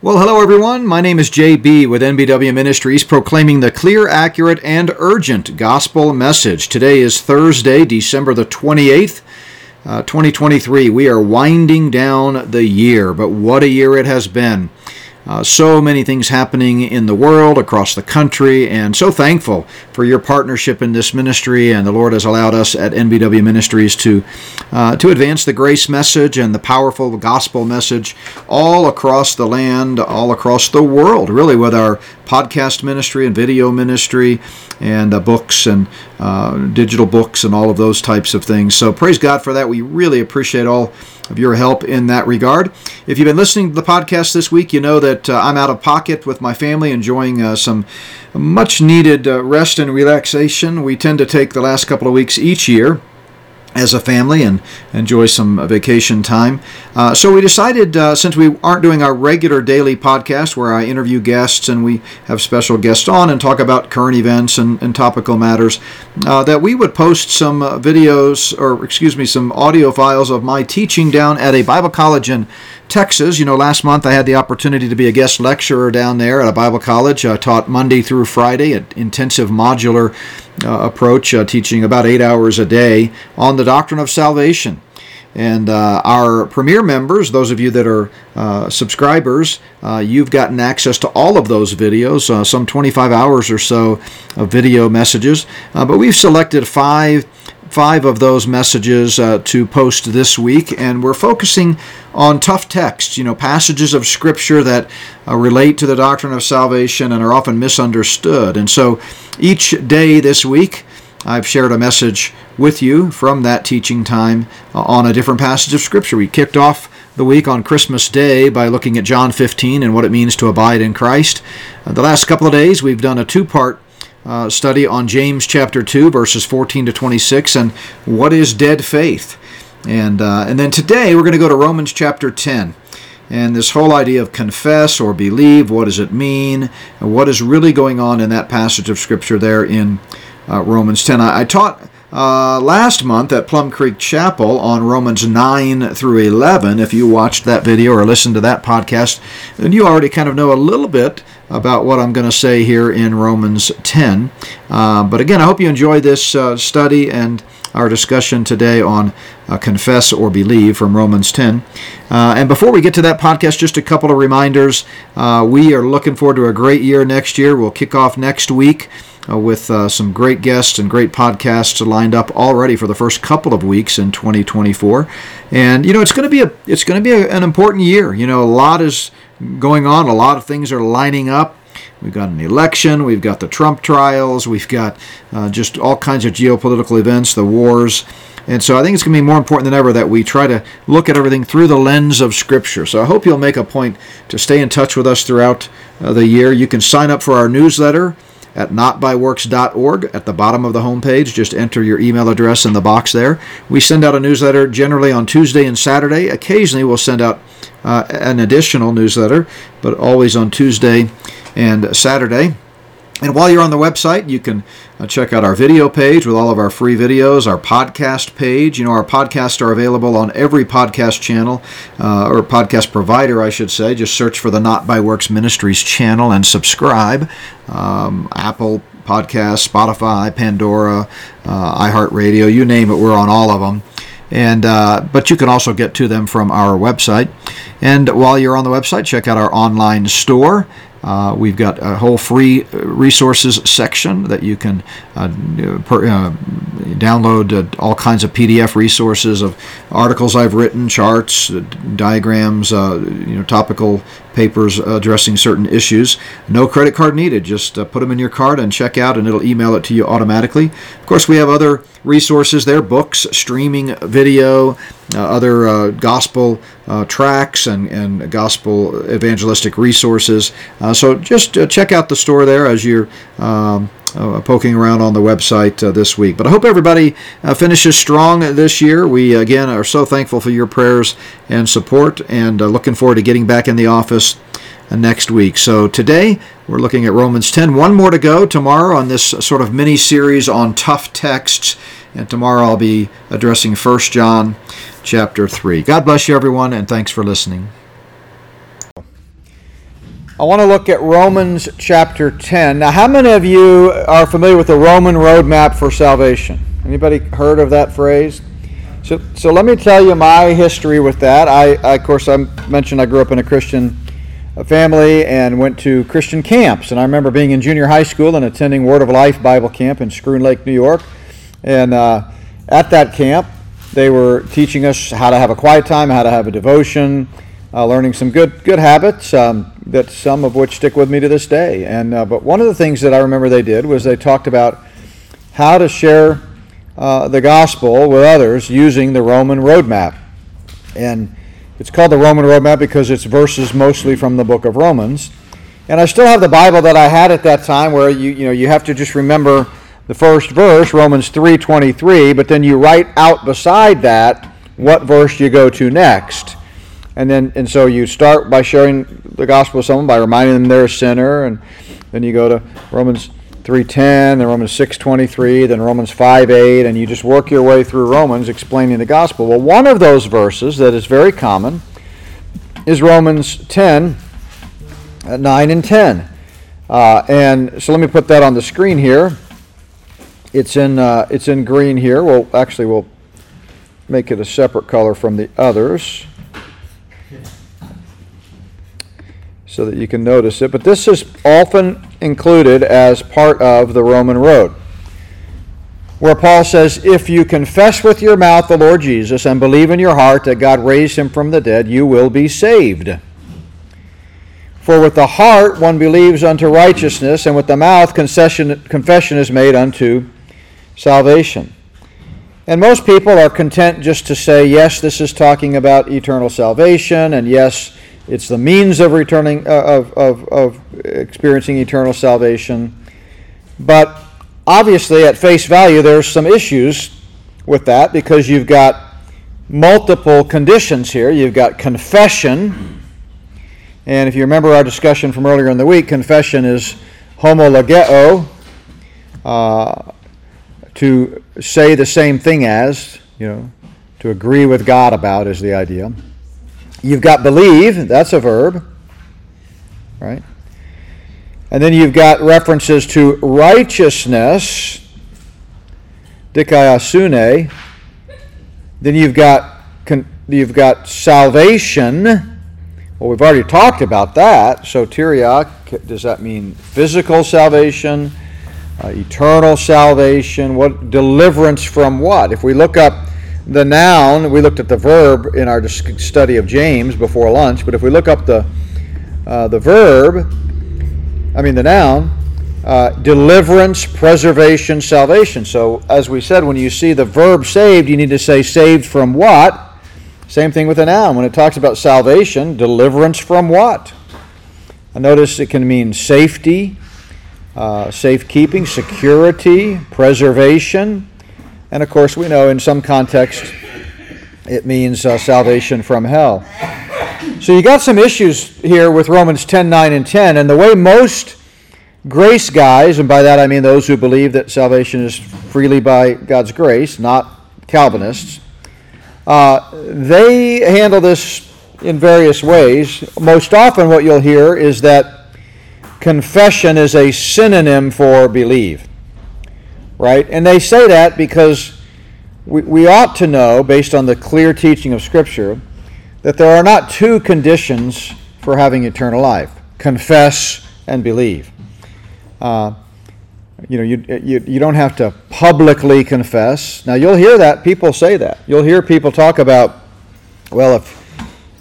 Well, hello everyone. My name is JB with NBW Ministries, proclaiming the clear, accurate, and urgent gospel message. Today is Thursday, December the 28th, uh, 2023. We are winding down the year, but what a year it has been. Uh, so many things happening in the world, across the country, and so thankful for your partnership in this ministry. And the Lord has allowed us at NBW Ministries to uh, to advance the grace message and the powerful gospel message all across the land, all across the world, really, with our podcast ministry and video ministry and uh, books and uh, digital books and all of those types of things. So praise God for that. We really appreciate all of your help in that regard. If you've been listening to the podcast this week, you know that uh, I'm out of pocket with my family, enjoying uh, some much needed uh, rest and relaxation. We tend to take the last couple of weeks each year as a family and enjoy some vacation time. Uh, so we decided, uh, since we aren't doing our regular daily podcast where I interview guests and we have special guests on and talk about current events and, and topical matters, uh, that we would post some uh, videos or, excuse me, some audio files of my teaching down at a Bible college in Texas. You know, last month I had the opportunity to be a guest lecturer down there at a Bible college. I taught Monday through Friday, an intensive modular uh, approach, uh, teaching about eight hours a day on the doctrine of salvation. And uh, our premier members, those of you that are uh, subscribers, uh, you've gotten access to all of those videos, uh, some 25 hours or so of video messages. but we've selected five five of those messages uh, to post this week, and we're focusing on tough texts, you know, passages of Scripture that uh, relate to the doctrine of salvation and are often misunderstood. And so each day this week, I've shared a message with you from that teaching time uh, on a different passage of Scripture. We kicked off the week on Christmas Day by looking at John 15 and what it means to abide in Christ. Uh, the last couple of days, we've done a two part uh, study on James chapter 2, verses 14 to 26, and what is dead faith. And, uh, and then today we're going to go to Romans chapter 10. And this whole idea of confess or believe, what does it mean? What is really going on in that passage of Scripture there in uh, Romans 10? I, I taught uh, last month at Plum Creek Chapel on Romans 9 through 11. If you watched that video or listened to that podcast, then you already kind of know a little bit about what I'm going to say here in Romans 10. Uh, but again, I hope you enjoy this uh, study and our discussion today on uh, confess or believe from Romans 10. Uh, and before we get to that podcast, just a couple of reminders. Uh, we are looking forward to a great year next year. We'll kick off next week uh, with uh, some great guests and great podcasts lined up already for the first couple of weeks in 2024. And you know, it's going to be a it's going to be a, an important year. You know, a lot is going on. A lot of things are lining up. We've got an election. We've got the Trump trials. We've got uh, just all kinds of geopolitical events, the wars. And so I think it's going to be more important than ever that we try to look at everything through the lens of Scripture. So I hope you'll make a point to stay in touch with us throughout uh, the year. You can sign up for our newsletter at notbyworks.org at the bottom of the homepage. Just enter your email address in the box there. We send out a newsletter generally on Tuesday and Saturday. Occasionally, we'll send out uh, an additional newsletter, but always on Tuesday and Saturday. And while you're on the website, you can uh, check out our video page with all of our free videos, our podcast page. You know, our podcasts are available on every podcast channel, uh, or podcast provider, I should say. Just search for the Not by Works Ministries channel and subscribe. Um, Apple Podcasts, Spotify, Pandora, uh, iHeartRadio, you name it, we're on all of them and uh, but you can also get to them from our website and while you're on the website check out our online store uh, we've got a whole free uh, resources section that you can uh, per, uh, download uh, all kinds of PDF resources of articles I've written, charts, uh, diagrams, you know, topical papers addressing certain issues. No credit card needed. Just put them in your card and check out, and it'll email it to you automatically. Of course, we have other resources there: books, streaming video, other gospel tracks, and and gospel evangelistic resources. so just check out the store there as you're. Um, uh, poking around on the website uh, this week. But I hope everybody uh, finishes strong this year. We, again, are so thankful for your prayers and support and uh, looking forward to getting back in the office uh, next week. So today we're looking at Romans 10. One more to go tomorrow on this sort of mini series on tough texts. And tomorrow I'll be addressing 1 John chapter 3. God bless you, everyone, and thanks for listening. I want to look at Romans chapter 10. Now, how many of you are familiar with the Roman roadmap for salvation? Anybody heard of that phrase? So, so let me tell you my history with that. I, I, of course, I mentioned I grew up in a Christian family and went to Christian camps. And I remember being in junior high school and attending Word of Life Bible Camp in Schroon Lake, New York. And uh, at that camp, they were teaching us how to have a quiet time, how to have a devotion, uh, learning some good good habits um, that some of which stick with me to this day. And uh, but one of the things that I remember they did was they talked about how to share uh, the gospel with others using the Roman roadmap. And it's called the Roman roadmap because it's verses mostly from the book of Romans. And I still have the Bible that I had at that time where you you know you have to just remember the first verse, Romans 3:23, but then you write out beside that what verse you go to next and then and so you start by sharing the gospel with someone by reminding them they're a sinner, and then you go to Romans 3:10, then Romans 6:23, then Romans 5:8, and you just work your way through Romans explaining the gospel. Well, one of those verses that is very common is Romans 10, uh, 9 and 10. Uh, and so let me put that on the screen here. It's in uh, it's in green here. Well, actually, we'll make it a separate color from the others. so that you can notice it. But this is often included as part of the Roman road, where Paul says, If you confess with your mouth the Lord Jesus and believe in your heart that God raised him from the dead, you will be saved. For with the heart one believes unto righteousness, and with the mouth confession, confession is made unto salvation. And most people are content just to say, yes, this is talking about eternal salvation, and yes, it's the means of returning uh, of, of, of experiencing eternal salvation. But obviously, at face value, there's some issues with that because you've got multiple conditions here. You've got confession, and if you remember our discussion from earlier in the week, confession is homologeo, uh, to say the same thing as, you know, to agree with God about is the idea. You've got believe, that's a verb, right? And then you've got references to righteousness, dikaiosune. Then you've got you've got salvation. Well, we've already talked about that. Soteria, does that mean physical salvation, uh, eternal salvation? What deliverance from what? If we look up the noun, we looked at the verb in our study of James before lunch, but if we look up the, uh, the verb, I mean the noun, uh, deliverance, preservation, salvation. So, as we said, when you see the verb saved, you need to say saved from what? Same thing with the noun. When it talks about salvation, deliverance from what? I notice it can mean safety, uh, safekeeping, security, preservation. And of course, we know in some context it means uh, salvation from hell. So you got some issues here with Romans 10 9 and 10. And the way most grace guys, and by that I mean those who believe that salvation is freely by God's grace, not Calvinists, uh, they handle this in various ways. Most often, what you'll hear is that confession is a synonym for believe right? And they say that because we, we ought to know, based on the clear teaching of Scripture, that there are not two conditions for having eternal life confess and believe. Uh, you know, you, you, you don't have to publicly confess. Now, you'll hear that. People say that. You'll hear people talk about, well, if,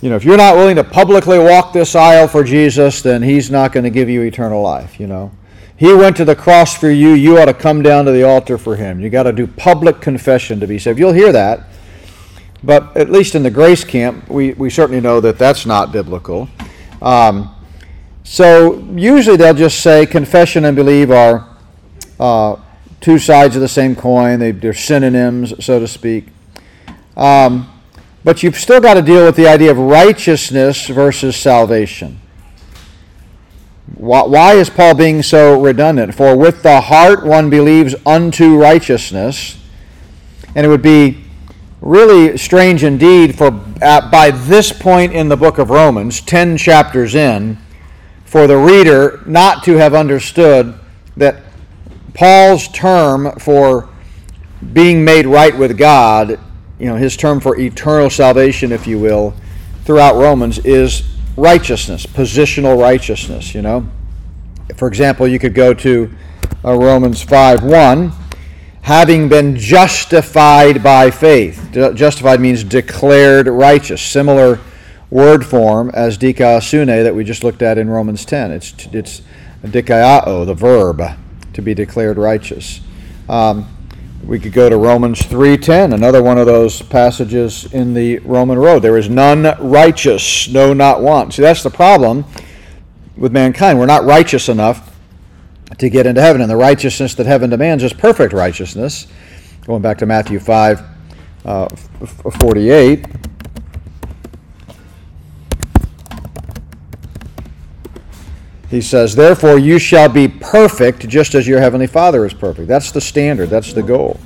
you know, if you're not willing to publicly walk this aisle for Jesus, then he's not going to give you eternal life, you know. He went to the cross for you. You ought to come down to the altar for him. You got to do public confession to be saved. You'll hear that. But at least in the grace camp, we, we certainly know that that's not biblical. Um, so usually they'll just say confession and believe are uh, two sides of the same coin, they, are synonyms, so to speak. Um, but you've still got to deal with the idea of righteousness versus salvation. Why is Paul being so redundant? For with the heart one believes unto righteousness. And it would be really strange indeed for, by this point in the book of Romans, 10 chapters in, for the reader not to have understood that Paul's term for being made right with God, you know, his term for eternal salvation, if you will, throughout Romans is righteousness, positional righteousness, you know. For example, you could go to uh, Romans 5 1 having been justified by faith. Justified means declared righteous. Similar word form as dikaiosune that we just looked at in Romans 10. It's, it's dikaiao, the verb, to be declared righteous. Um, we could go to Romans 3:10, another one of those passages in the Roman road. There is none righteous, no not one. See, that's the problem with mankind. We're not righteous enough to get into heaven. And the righteousness that heaven demands is perfect righteousness. Going back to Matthew 5 uh, 48. He says, Therefore you shall be perfect just as your heavenly Father is perfect. That's the standard, that's the goal.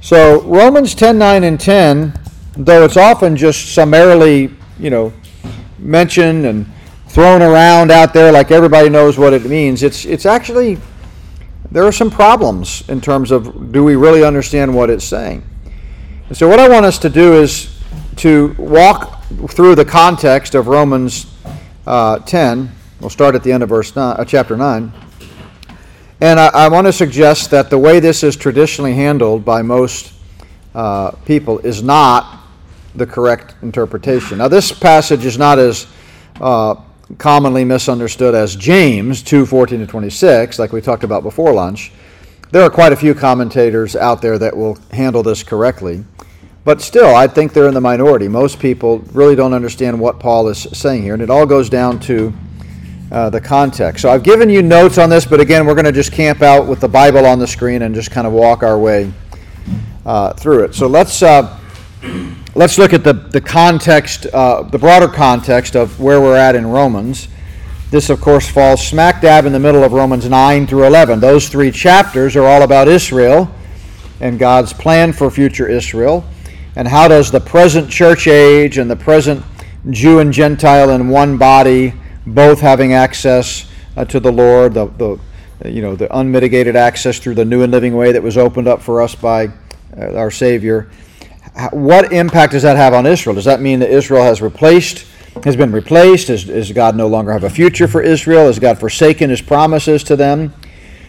So Romans 10 9 and 10, though it's often just summarily, you know, mentioned and thrown around out there like everybody knows what it means. It's, it's actually, there are some problems in terms of do we really understand what it's saying. And so, what I want us to do is to walk through the context of Romans uh, 10. We'll start at the end of verse nine, uh, chapter 9. And I, I, want to suggest that the way this is traditionally handled by most uh, people is not the correct interpretation. Now, this passage is not as uh, commonly misunderstood as James 2 14 to 26, like we talked about before lunch. There are quite a few commentators out there that will handle this correctly. But still, I think they're in the minority. Most people really don't understand what Paul is saying here, and it all goes down to uh, the context. So I've given you notes on this, but again, we're going to just camp out with the Bible on the screen and just kind of walk our way uh, through it. So let's. Uh, let's look at the, the context, uh, the broader context of where we're at in Romans. This, of course, falls smack dab in the middle of Romans 9 through 11. Those three chapters are all about Israel and God's plan for future Israel. And how does the present church age and the present Jew and Gentile in one body, both having access uh, to the Lord, the, the, you know, the unmitigated access through the new and living way that was opened up for us by uh, our Savior, what impact does that have on Israel? Does that mean that Israel has replaced, has been replaced? Does, does God no longer have a future for Israel? Has God forsaken his promises to them?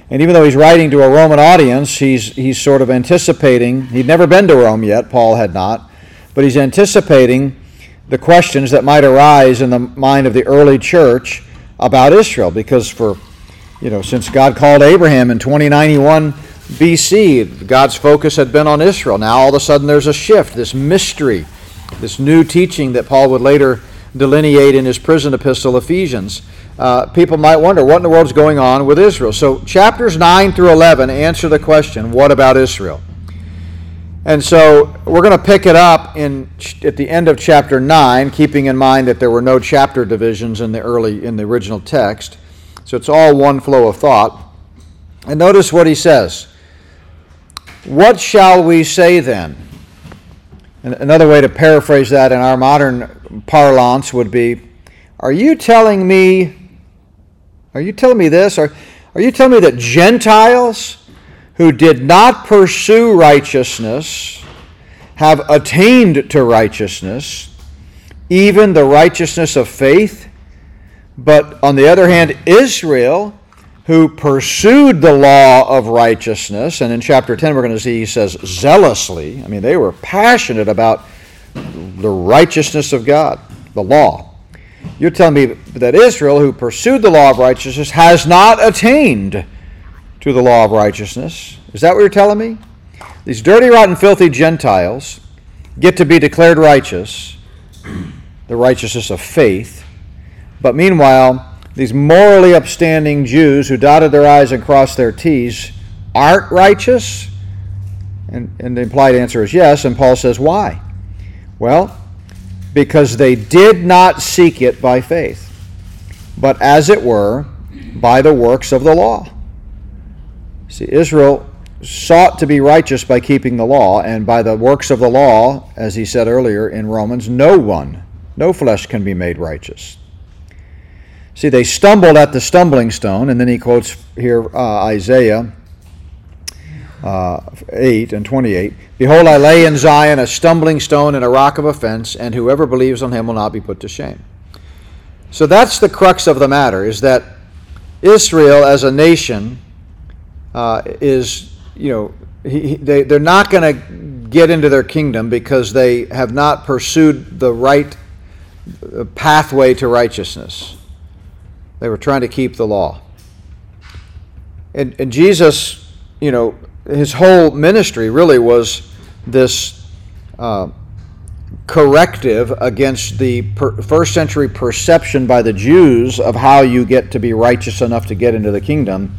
And even though he's writing to a Roman audience, he's, he's sort of anticipating, he'd never been to Rome yet, Paul had not, but he's anticipating the questions that might arise in the mind of the early church about Israel. Because for, you know, since God called Abraham in 2091 BC, God's focus had been on Israel. Now all of a sudden there's a shift, this mystery, this new teaching that Paul would later delineate in his prison epistle, Ephesians. Uh, people might wonder what in the world is going on with Israel. So, chapters 9 through 11 answer the question what about Israel? And so, we're going to pick it up in, at the end of chapter 9, keeping in mind that there were no chapter divisions in the early in the original text. So, it's all one flow of thought. And notice what he says. What shall we say then? Another way to paraphrase that in our modern parlance would be Are you telling me, are you telling me this? Are, are you telling me that Gentiles who did not pursue righteousness have attained to righteousness, even the righteousness of faith? But on the other hand, Israel who pursued the law of righteousness. And in chapter 10, we're going to see he says zealously. I mean, they were passionate about the righteousness of God, the law. You're telling me that Israel, who pursued the law of righteousness, has not attained to the law of righteousness. Is that what you're telling me? These dirty, rotten, filthy Gentiles get to be declared righteous, the righteousness of faith. But meanwhile, these morally upstanding Jews who dotted their I's and crossed their T's aren't righteous? And, and the implied answer is yes. And Paul says, why? Well, because they did not seek it by faith, but as it were, by the works of the law. See, Israel sought to be righteous by keeping the law, and by the works of the law, as he said earlier in Romans, no one, no flesh can be made righteous. See, they stumbled at the stumbling stone, and then he quotes here uh, Isaiah uh, 8 and 28. Behold, I lay in Zion a stumbling stone and a rock of offense, and whoever believes on him will not be put to shame. So that's the crux of the matter, is that Israel as a nation uh, is, you know, he, they, they're not going to get into their kingdom because they have not pursued the right uh, pathway to righteousness. They were trying to keep the law. And, and Jesus, you know, his whole ministry really was this uh, corrective against the per- first century perception by the Jews of how you get to be righteous enough to get into the kingdom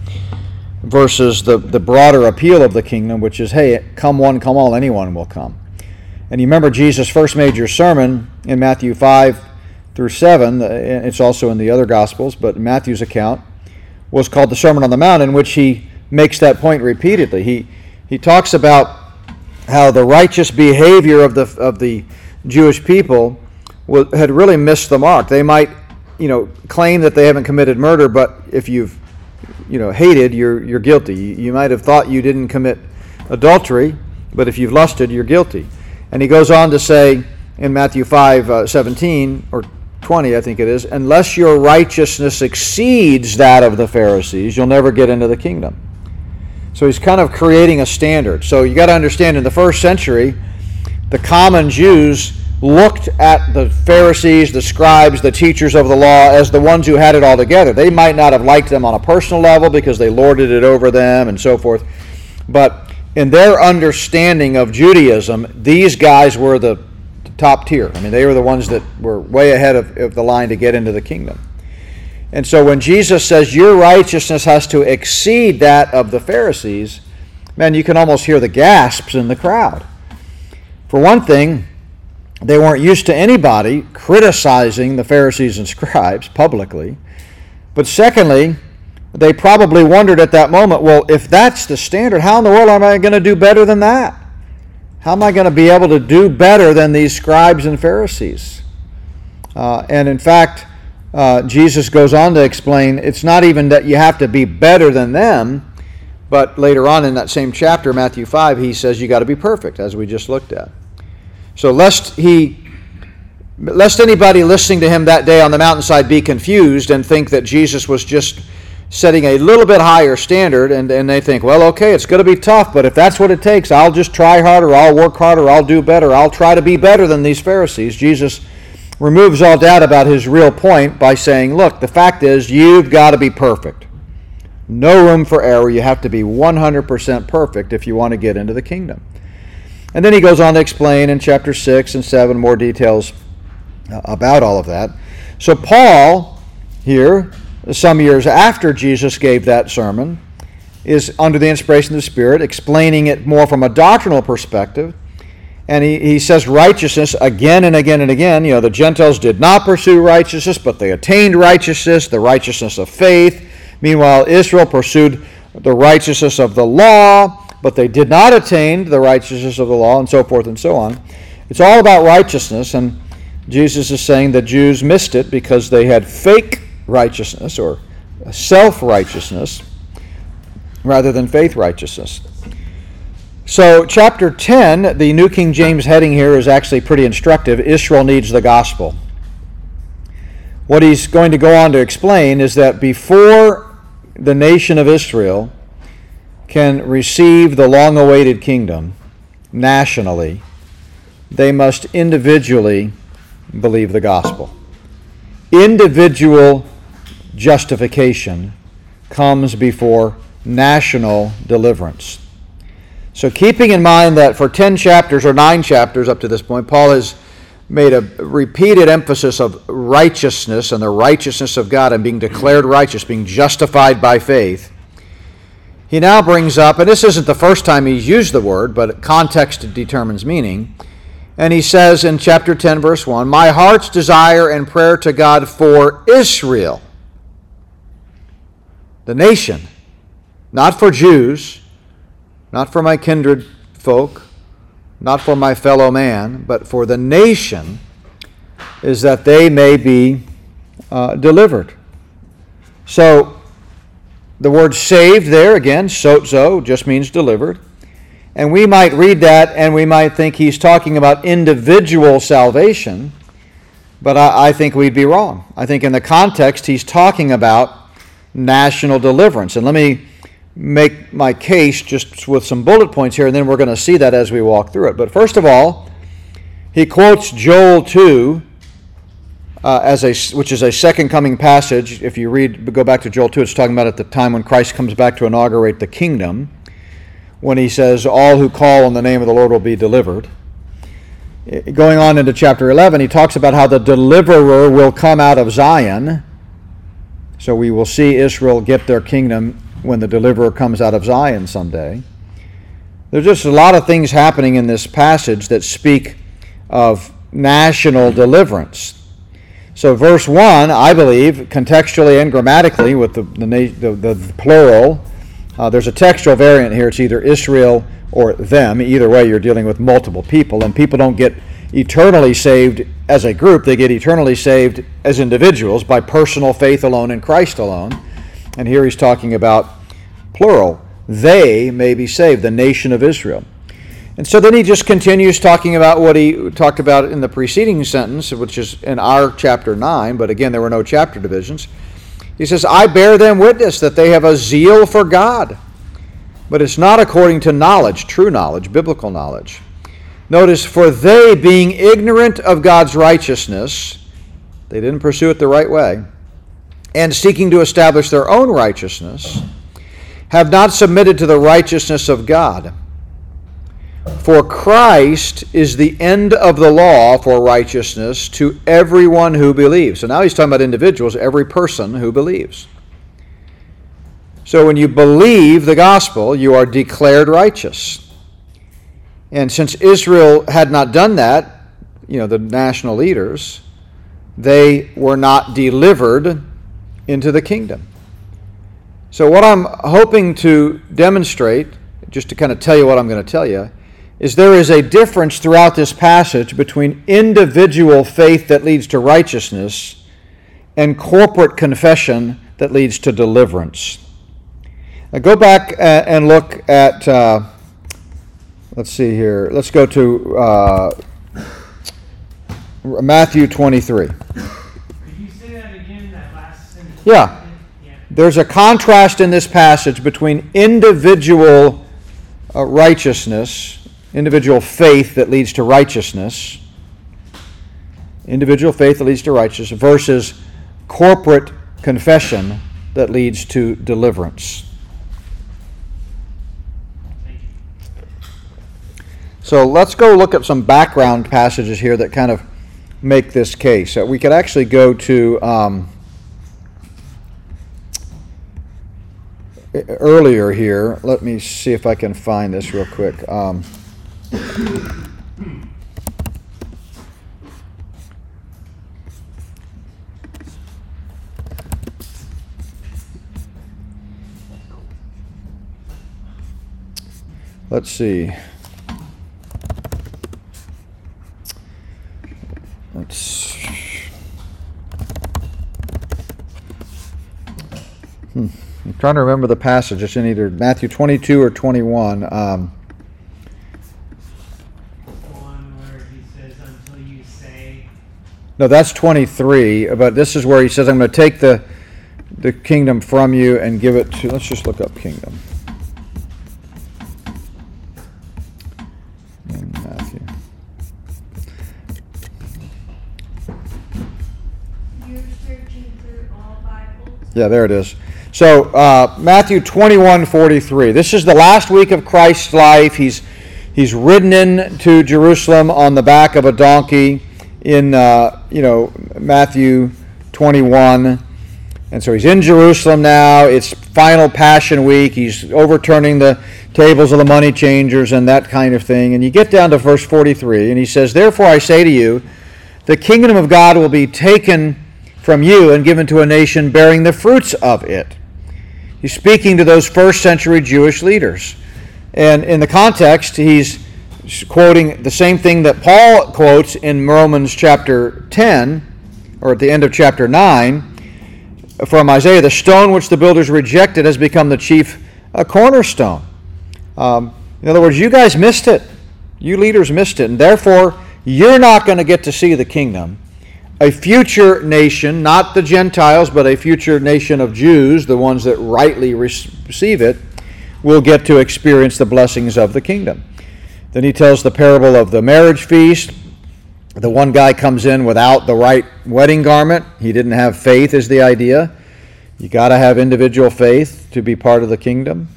versus the, the broader appeal of the kingdom, which is, hey, come one, come all, anyone will come. And you remember Jesus' first major sermon in Matthew 5 through 7, uh, it's also in the other Gospels, but Matthew's account was called the Sermon on the Mount, in which he makes that point repeatedly. He, he talks about how the righteous behavior of the, of the Jewish people had really missed the mark. They might, you know, claim that they haven't committed murder, but if you've, you know, hated, you're, you're guilty. You, might have thought you didn't commit adultery, but if you've lusted, you're guilty. And he goes on to say in Matthew 5 uh, 17, or 20, I think it is, unless your righteousness exceeds that of the Pharisees, you'll never get into the kingdom. So he's kind of creating a standard. So you got to understand in the first century, the common Jews looked at the Pharisees, the scribes, the teachers of the law as the ones who had it all together. They might not have liked them on a personal level because they lorded it over them and so forth. But in their understanding of Judaism, these guys were the top tier. I mean, they were the ones that were way ahead of, of the line to get into the kingdom. And so when Jesus says your righteousness has to exceed that of the Pharisees, man, you can almost hear the gasps in the crowd. For one thing, they weren't used to anybody criticizing the Pharisees and scribes publicly. But secondly, they probably wondered at that moment, well, if that's the standard, how in the world am I going to do better than that? How am I going to be able to do better than these scribes and Pharisees? Uh, and in fact, uh, Jesus goes on to explain it's not even that you have to be better than them, but later on in that same chapter, Matthew 5, he says you got to be perfect, as we just looked at. So lest he lest anybody listening to him that day on the mountainside be confused and think that Jesus was just setting a little bit higher standard and, and they think, well, okay, it's going to be tough, but if that's what it takes, I'll just try harder, I'll work harder, I'll do better, I'll try to be better than these Pharisees. Jesus removes all doubt about his real point by saying, look, the fact is, you've got to be perfect. No room for error. You have to be 100% perfect if you want to get into the kingdom. And then he goes on to explain in chapter 6 and 7 more details uh, about all of that. So, Paul, here, some years after Jesus gave that sermon, is under the inspiration of the Spirit, explaining it more from a doctrinal perspective and he, he says righteousness again and again and again. You know, the Gentiles did not pursue righteousness, but they attained righteousness, the righteousness of faith. Meanwhile, Israel pursued the righteousness of the law, but they did not attain the righteousness of the law, and so forth and so on. It's all about righteousness, and Jesus is saying that Jews missed it because they had fake righteousness or self righteousness rather than faith righteousness. So, chapter 10, the New King James heading here is actually pretty instructive. Israel needs the gospel. What he's going to go on to explain is that before the nation of Israel can receive the long awaited kingdom nationally, they must individually believe the gospel. Individual justification comes before national deliverance. So, keeping in mind that for 10 chapters or 9 chapters up to this point, Paul has made a repeated emphasis of righteousness and the righteousness of God and being declared righteous, being justified by faith. He now brings up, and this isn't the first time he's used the word, but context determines meaning. And he says in chapter 10, verse 1 My heart's desire and prayer to God for Israel, the nation, not for Jews not for my kindred folk, not for my fellow man, but for the nation, is that they may be uh, delivered. So the word saved there, again, sozo, just means delivered. And we might read that and we might think he's talking about individual salvation, but I, I, think we'd be wrong. I think in the context, he's talking about national deliverance. And let me make my case just with some bullet points here, and then we're going to see that as we walk through it. But first of all, he quotes Joel 2 uh, as a, which is a second coming passage. If you read, go back to Joel 2, it's talking about at the time when Christ comes back to inaugurate the kingdom, when he says, All who call on the name of the Lord will be delivered. Going on into chapter 11, he talks about how the deliverer will come out of Zion. So we will see Israel get their kingdom when the deliverer comes out of Zion someday. There's just a lot of things happening in this passage that speak of national deliverance. So, verse 1, I believe, contextually and grammatically, with the, the, the, the plural, uh, there's a textual variant here. It's either Israel or them. Either way, you're dealing with multiple people, and people don't get eternally saved as a group, they get eternally saved as individuals by personal faith alone in Christ alone. And here he's talking about plural. They may be saved, the nation of Israel. And so then he just continues talking about what he talked about in the preceding sentence, which is in our chapter 9, but again, there were no chapter divisions. He says, I bear them witness that they have a zeal for God, but it's not according to knowledge, true knowledge, biblical knowledge. Notice, for they, being ignorant of God's righteousness, they didn't pursue it the right way, and seeking to establish their own righteousness, have not submitted to the righteousness of God. For Christ is the end of the law for righteousness to everyone who believes. So now he's talking about individuals, every person who believes. So when you believe the gospel, you are declared righteous. And since Israel had not done that, you know, the national leaders, they were not delivered into the kingdom. So, what I'm hoping to demonstrate, just to kind of tell you what I'm going to tell you, is there is a difference throughout this passage between individual faith that leads to righteousness and corporate confession that leads to deliverance. Now go back and look at, uh, let's see here, let's go to uh, Matthew 23. Yeah. There's a contrast in this passage between individual uh, righteousness individual faith that leads to righteousness, individual faith that leads to righteousness, versus corporate confession that leads to deliverance. So let's go look at some background passages here that kind of make this case. Uh, we could actually go to um, earlier here. Let me see if I can find this real quick. Um, Let's see. Let's. Hmm. I'm trying to remember the passage. It's in either Matthew 22 or 21. Um, No, that's 23, but this is where he says, I'm going to take the, the kingdom from you and give it to. Let's just look up kingdom. In Matthew. Yeah, there it is. So, uh, Matthew 21 43. This is the last week of Christ's life. He's, he's ridden into Jerusalem on the back of a donkey in uh, you know Matthew 21. And so he's in Jerusalem now. It's final Passion Week. He's overturning the tables of the money changers and that kind of thing. And you get down to verse 43, and he says, Therefore I say to you, the kingdom of God will be taken from you and given to a nation bearing the fruits of it. He's speaking to those first century Jewish leaders. And in the context, he's quoting the same thing that Paul quotes in Romans chapter 10, or at the end of chapter 9, from Isaiah, the stone which the builders rejected has become the chief cornerstone. Um, in other words, you guys missed it. You leaders missed it. And therefore, you're not going to get to see the kingdom. A future nation, not the Gentiles, but a future nation of Jews, the ones that rightly receive it, will get to experience the blessings of the kingdom. Then he tells the parable of the marriage feast. The one guy comes in without the right wedding garment. He didn't have faith, is the idea. You got to have individual faith to be part of the kingdom.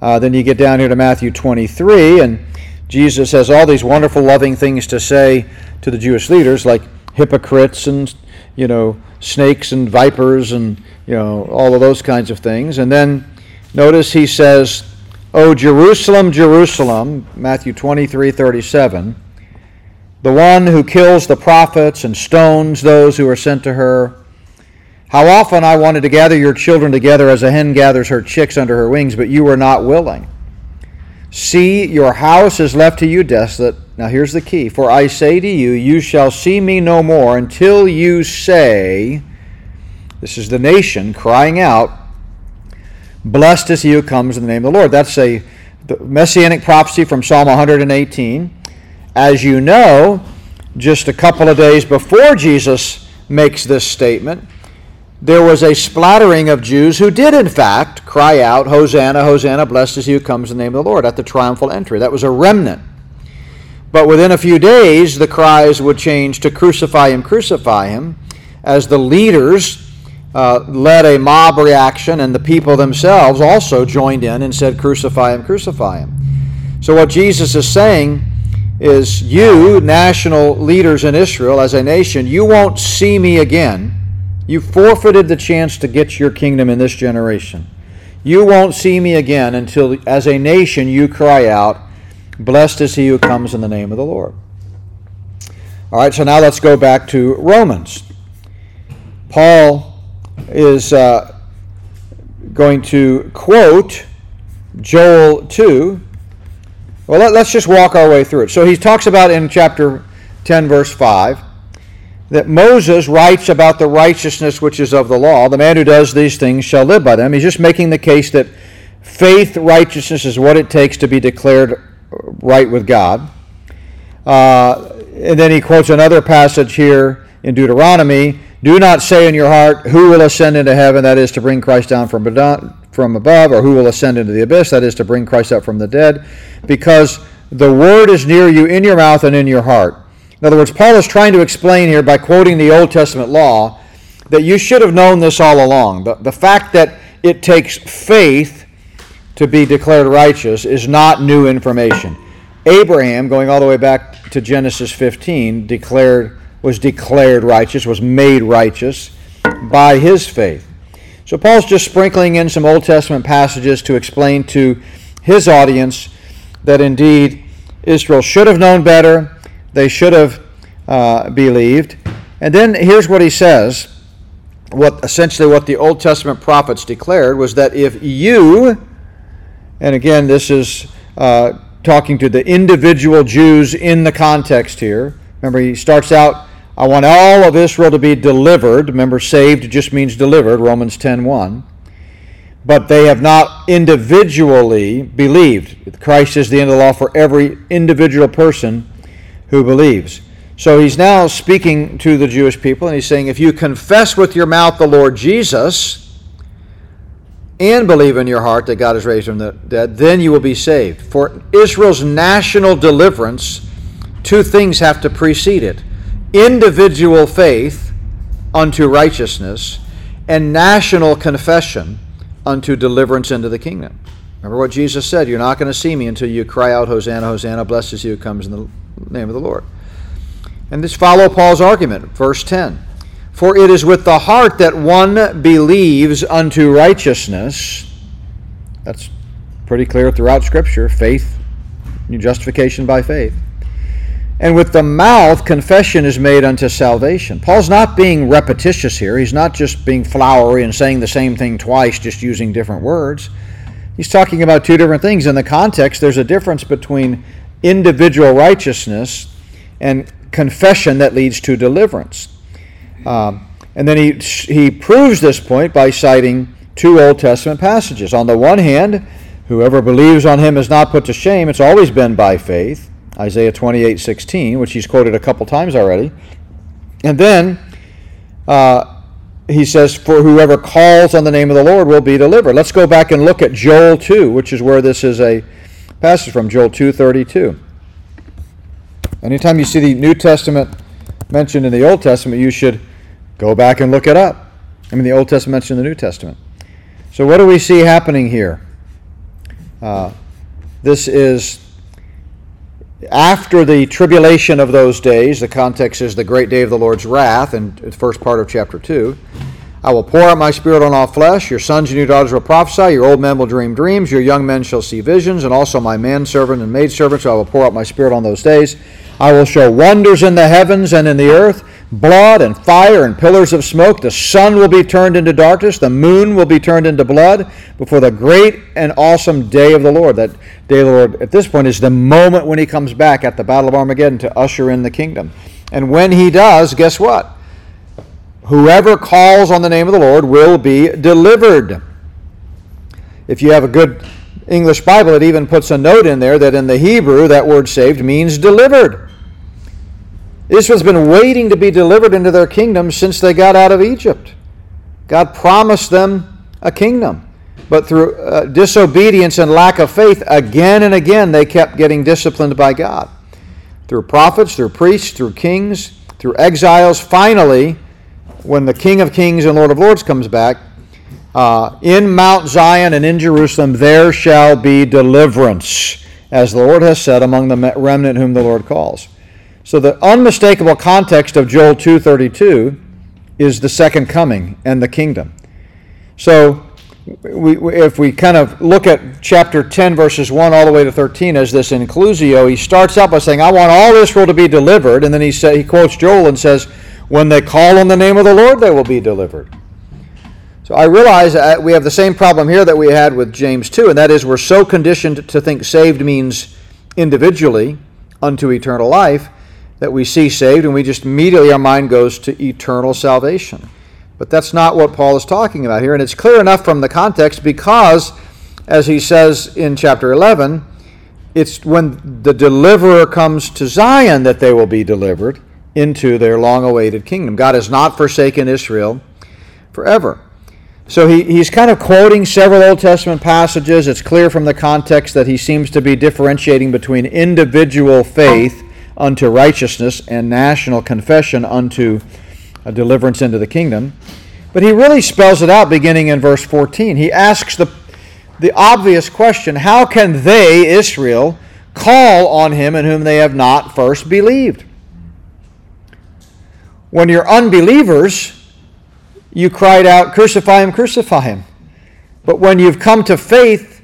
Uh, then you get down here to Matthew 23, and Jesus has all these wonderful, loving things to say to the Jewish leaders, like hypocrites and you know snakes and vipers and you know all of those kinds of things. And then notice he says, "O Jerusalem, Jerusalem," Matthew 23:37, the one who kills the prophets and stones those who are sent to her. How often I wanted to gather your children together as a hen gathers her chicks under her wings, but you were not willing. See, your house is left to you desolate. Now here's the key. For I say to you, you shall see me no more until you say, This is the nation crying out, Blessed is he who comes in the name of the Lord. That's a messianic prophecy from Psalm 118. As you know, just a couple of days before Jesus makes this statement, there was a splattering of Jews who did, in fact, cry out, Hosanna, Hosanna, blessed is he who comes in the name of the Lord, at the triumphal entry. That was a remnant. But within a few days, the cries would change to crucify him, crucify him, as the leaders uh, led a mob reaction, and the people themselves also joined in and said, Crucify him, crucify him. So, what Jesus is saying is, You, national leaders in Israel, as a nation, you won't see me again you forfeited the chance to get your kingdom in this generation. You won't see me again until, as a nation, you cry out, Blessed is he who comes in the name of the Lord. All right, so now let's go back to Romans. Paul is uh, going to quote Joel 2. Well, let, us just walk our way through it. So he talks about in chapter 10, verse 5 that Moses writes about the righteousness which is of the law. The man who does these things shall live by them. He's just making the case that faith righteousness is what it takes to be declared right with God. Uh, and then he quotes another passage here in Deuteronomy Do not say in your heart, Who will ascend into heaven? That is to bring Christ down from, from above, or who will ascend into the abyss? That is to bring Christ up from the dead. Because the word is near you in your mouth and in your heart in other words, Paul is trying to explain here by quoting the Old Testament law that you should have known this all along. The, the fact that it takes faith to be declared righteous is not new information. Abraham, going all the way back to Genesis 15, declared was declared righteous, was made righteous by his faith. So Paul's just sprinkling in some Old Testament passages to explain to his audience that indeed Israel should have known better they should have uh, believed. And then here's what he says what essentially what the Old Testament prophets declared was that if you, and again, this is uh, talking to the individual Jews in the context here. Remember, he starts out, I want all of Israel to be delivered. Remember, saved just means delivered, Romans 10.1. But they have not individually believed. Christ is the end of the law for every individual person who believes. So he's now speaking to the Jewish people, and he's saying, if you confess with your mouth the Lord Jesus and believe in your heart that God has raised him from the dead, then you will be saved. For Israel's national deliverance, two things have to precede it individual faith unto righteousness, and national confession unto deliverance into the kingdom. Remember what Jesus said You're not going to see me until you cry out, Hosanna, Hosanna, blessed is he who comes in the name of the Lord. And this follow Paul's argument, verse 10. For it is with the heart that one believes unto righteousness. That's pretty clear throughout Scripture. Faith, justification by faith. And with the mouth, confession is made unto salvation. Paul's not being repetitious here. He's not just being flowery and saying the same thing twice, just using different words. He's talking about two different things. In the context, there's a difference between individual righteousness and confession that leads to deliverance. Um, And then he, he proves this point by citing two Old Testament passages. On the one hand, whoever believes on him is not put to shame. It's always been by faith. Isaiah 28 16, which he's quoted a couple times already. And then uh, he says, For whoever calls on the name of the Lord will be delivered. Let's go back and look at Joel 2, which is where this is a passage from, Joel 2 32. Anytime you see the New Testament mentioned in the Old Testament, you should go back and look it up. I mean, the Old Testament mentioned in the New Testament. So, what do we see happening here? Uh, this is after the tribulation of those days. The context is the great day of the Lord's wrath, in the first part of chapter 2. I will pour out my spirit on all flesh. Your sons and your daughters will prophesy. Your old men will dream dreams. Your young men shall see visions. And also my manservant and maidservant, so I will pour out my spirit on those days. I will show wonders in the heavens and in the earth blood and fire and pillars of smoke. The sun will be turned into darkness. The moon will be turned into blood before the great and awesome day of the Lord. That day of the Lord at this point is the moment when he comes back at the Battle of Armageddon to usher in the kingdom. And when he does, guess what? Whoever calls on the name of the Lord will be delivered. If you have a good English Bible, it even puts a note in there that in the Hebrew, that word saved means delivered. Israel's been waiting to be delivered into their kingdom since they got out of Egypt. God promised them a kingdom. But through uh, disobedience and lack of faith, again and again, they kept getting disciplined by God. Through prophets, through priests, through kings, through exiles. Finally, when the King of Kings and Lord of Lords comes back, uh, in Mount Zion and in Jerusalem there shall be deliverance, as the Lord has said, among the remnant whom the Lord calls. So the unmistakable context of Joel 2:32 is the second coming and the kingdom. So we, if we kind of look at chapter 10 verses 1 all the way to 13 as this inclusio, he starts out by saying, "I want all Israel to be delivered," and then he say, he quotes Joel and says, "When they call on the name of the Lord, they will be delivered." So I realize that we have the same problem here that we had with James 2, and that is we're so conditioned to think saved means individually unto eternal life that we see saved, and we just immediately our mind goes to eternal salvation. But that's not what Paul is talking about here, and it's clear enough from the context because, as he says in chapter 11, it's when the deliverer comes to Zion that they will be delivered into their long awaited kingdom. God has not forsaken Israel forever. So he, he's kind of quoting several Old Testament passages. It's clear from the context that he seems to be differentiating between individual faith unto righteousness and national confession unto a deliverance into the kingdom. But he really spells it out beginning in verse 14. He asks the, the obvious question How can they, Israel, call on him in whom they have not first believed? When you're unbelievers, you cried out, Crucify him, crucify him. But when you've come to faith,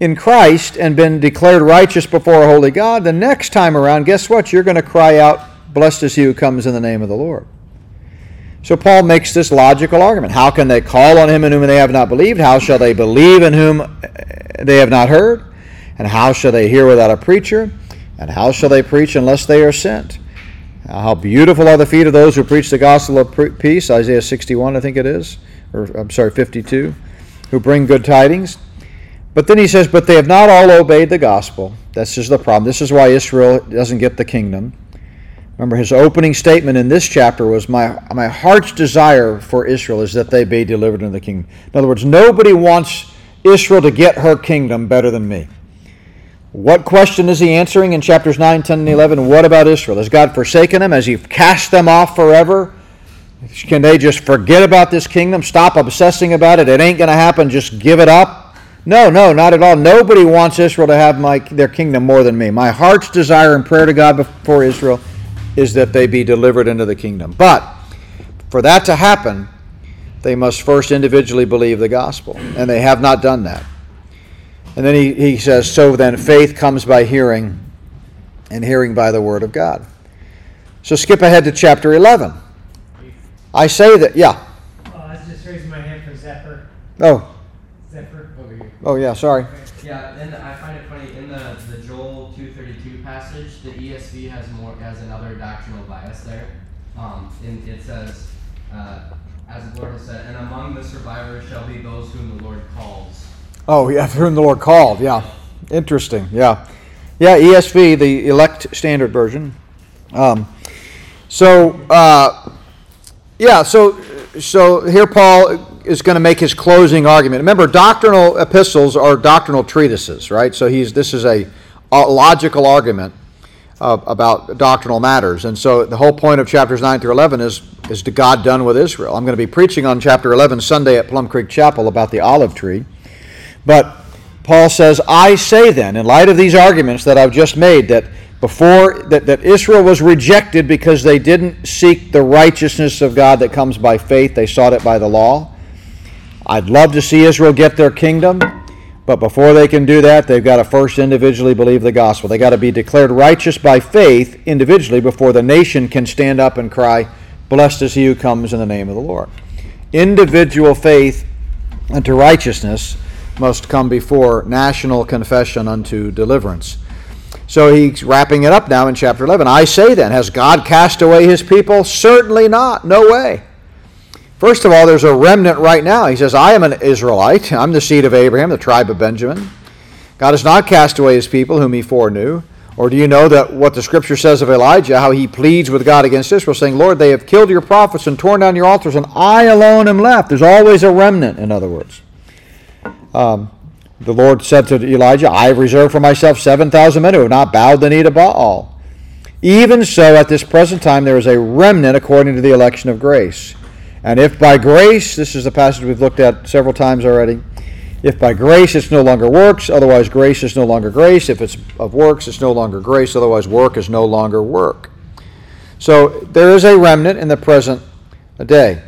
in Christ and been declared righteous before a holy God, the next time around, guess what? You're going to cry out, Blessed is he who comes in the name of the Lord. So Paul makes this logical argument. How can they call on him in whom they have not believed? How shall they believe in whom eh, they have not heard? And how shall they hear without a preacher? And how shall they preach unless they are sent? Uh, how beautiful are the feet of those who preach the gospel of peace, Isaiah 61, I think it is, or I'm sorry, 52, who bring good tidings. But then he says, But they have not all obeyed the gospel. That's just the problem. This is why Israel doesn't get the kingdom. Remember, his opening statement in this chapter was my, my heart's desire for Israel is that they be delivered into the kingdom. In other words, nobody wants Israel to get her kingdom better than me. What question is he answering in chapters 9, 10, and 11? What about Israel? Has God forsaken them? Has he cast them off forever? Can they just forget about this kingdom? Stop obsessing about it? It ain't going to happen. Just give it up? No, no, not at all. Nobody wants Israel to have my, their kingdom more than me. My heart's desire and prayer to God before Israel is that they be delivered into the kingdom. But for that to happen, they must first individually believe the gospel, and they have not done that. And then he, he says, So then faith comes by hearing, and hearing by the word of God. So skip ahead to chapter 11. I say that, yeah. Oh, I was just raising my hand for Zephyr. Oh, Zephyr, over here. Oh, yeah, sorry. Yeah, and I find it funny in the, the Joel two thirty two passage, the ESV has more has another doctrinal bias there. Um, and it says, uh, as the Lord has said, and among the survivors shall be those whom the Lord calls. Oh, yeah, whom the Lord called. Yeah, interesting. Yeah, yeah. ESV, the elect standard version. Um, so, uh, yeah. So, so here Paul is going to make his closing argument. Remember, doctrinal epistles are doctrinal treatises, right? So he's this is a, a logical argument uh, about doctrinal matters, and so the whole point of chapters nine through eleven is is to God done with Israel. I'm going to be preaching on chapter eleven Sunday at Plum Creek Chapel about the olive tree, but Paul says, "I say then, in light of these arguments that I've just made, that." before that, that Israel was rejected because they didn't seek the righteousness of God that comes by faith, they sought it by the law. I'd love to see Israel get their kingdom, but before they can do that, they've got to first individually believe the gospel. They've got to be declared righteous by faith individually before the nation can stand up and cry, Blessed is he who comes in the name of the Lord. Individual faith unto righteousness must come before national confession unto deliverance. So he's wrapping it up now in chapter 11. I say then, has God cast away his people? Certainly not. No way. First of all, there's a remnant right now. He says, I am an Israelite. I'm the seed of Abraham, the tribe of Benjamin. God has not cast away his people whom he foreknew. Or do you know that what the scripture says of Elijah, how he pleads with God against Israel, saying, Lord, they have killed your prophets and torn down your altars, and I alone am left. There's always a remnant, in other words. Um, the Lord said to Elijah, I have reserved for myself 7,000 men who have not bowed the knee to Baal. Even so, at this present time, there is a remnant according to the election of grace. And if by grace, this is the passage we've looked at several times already, if by grace it's no longer works, otherwise grace is no longer grace. If it's of works, it's no longer grace, otherwise work is no longer work. So there is a remnant in the present day.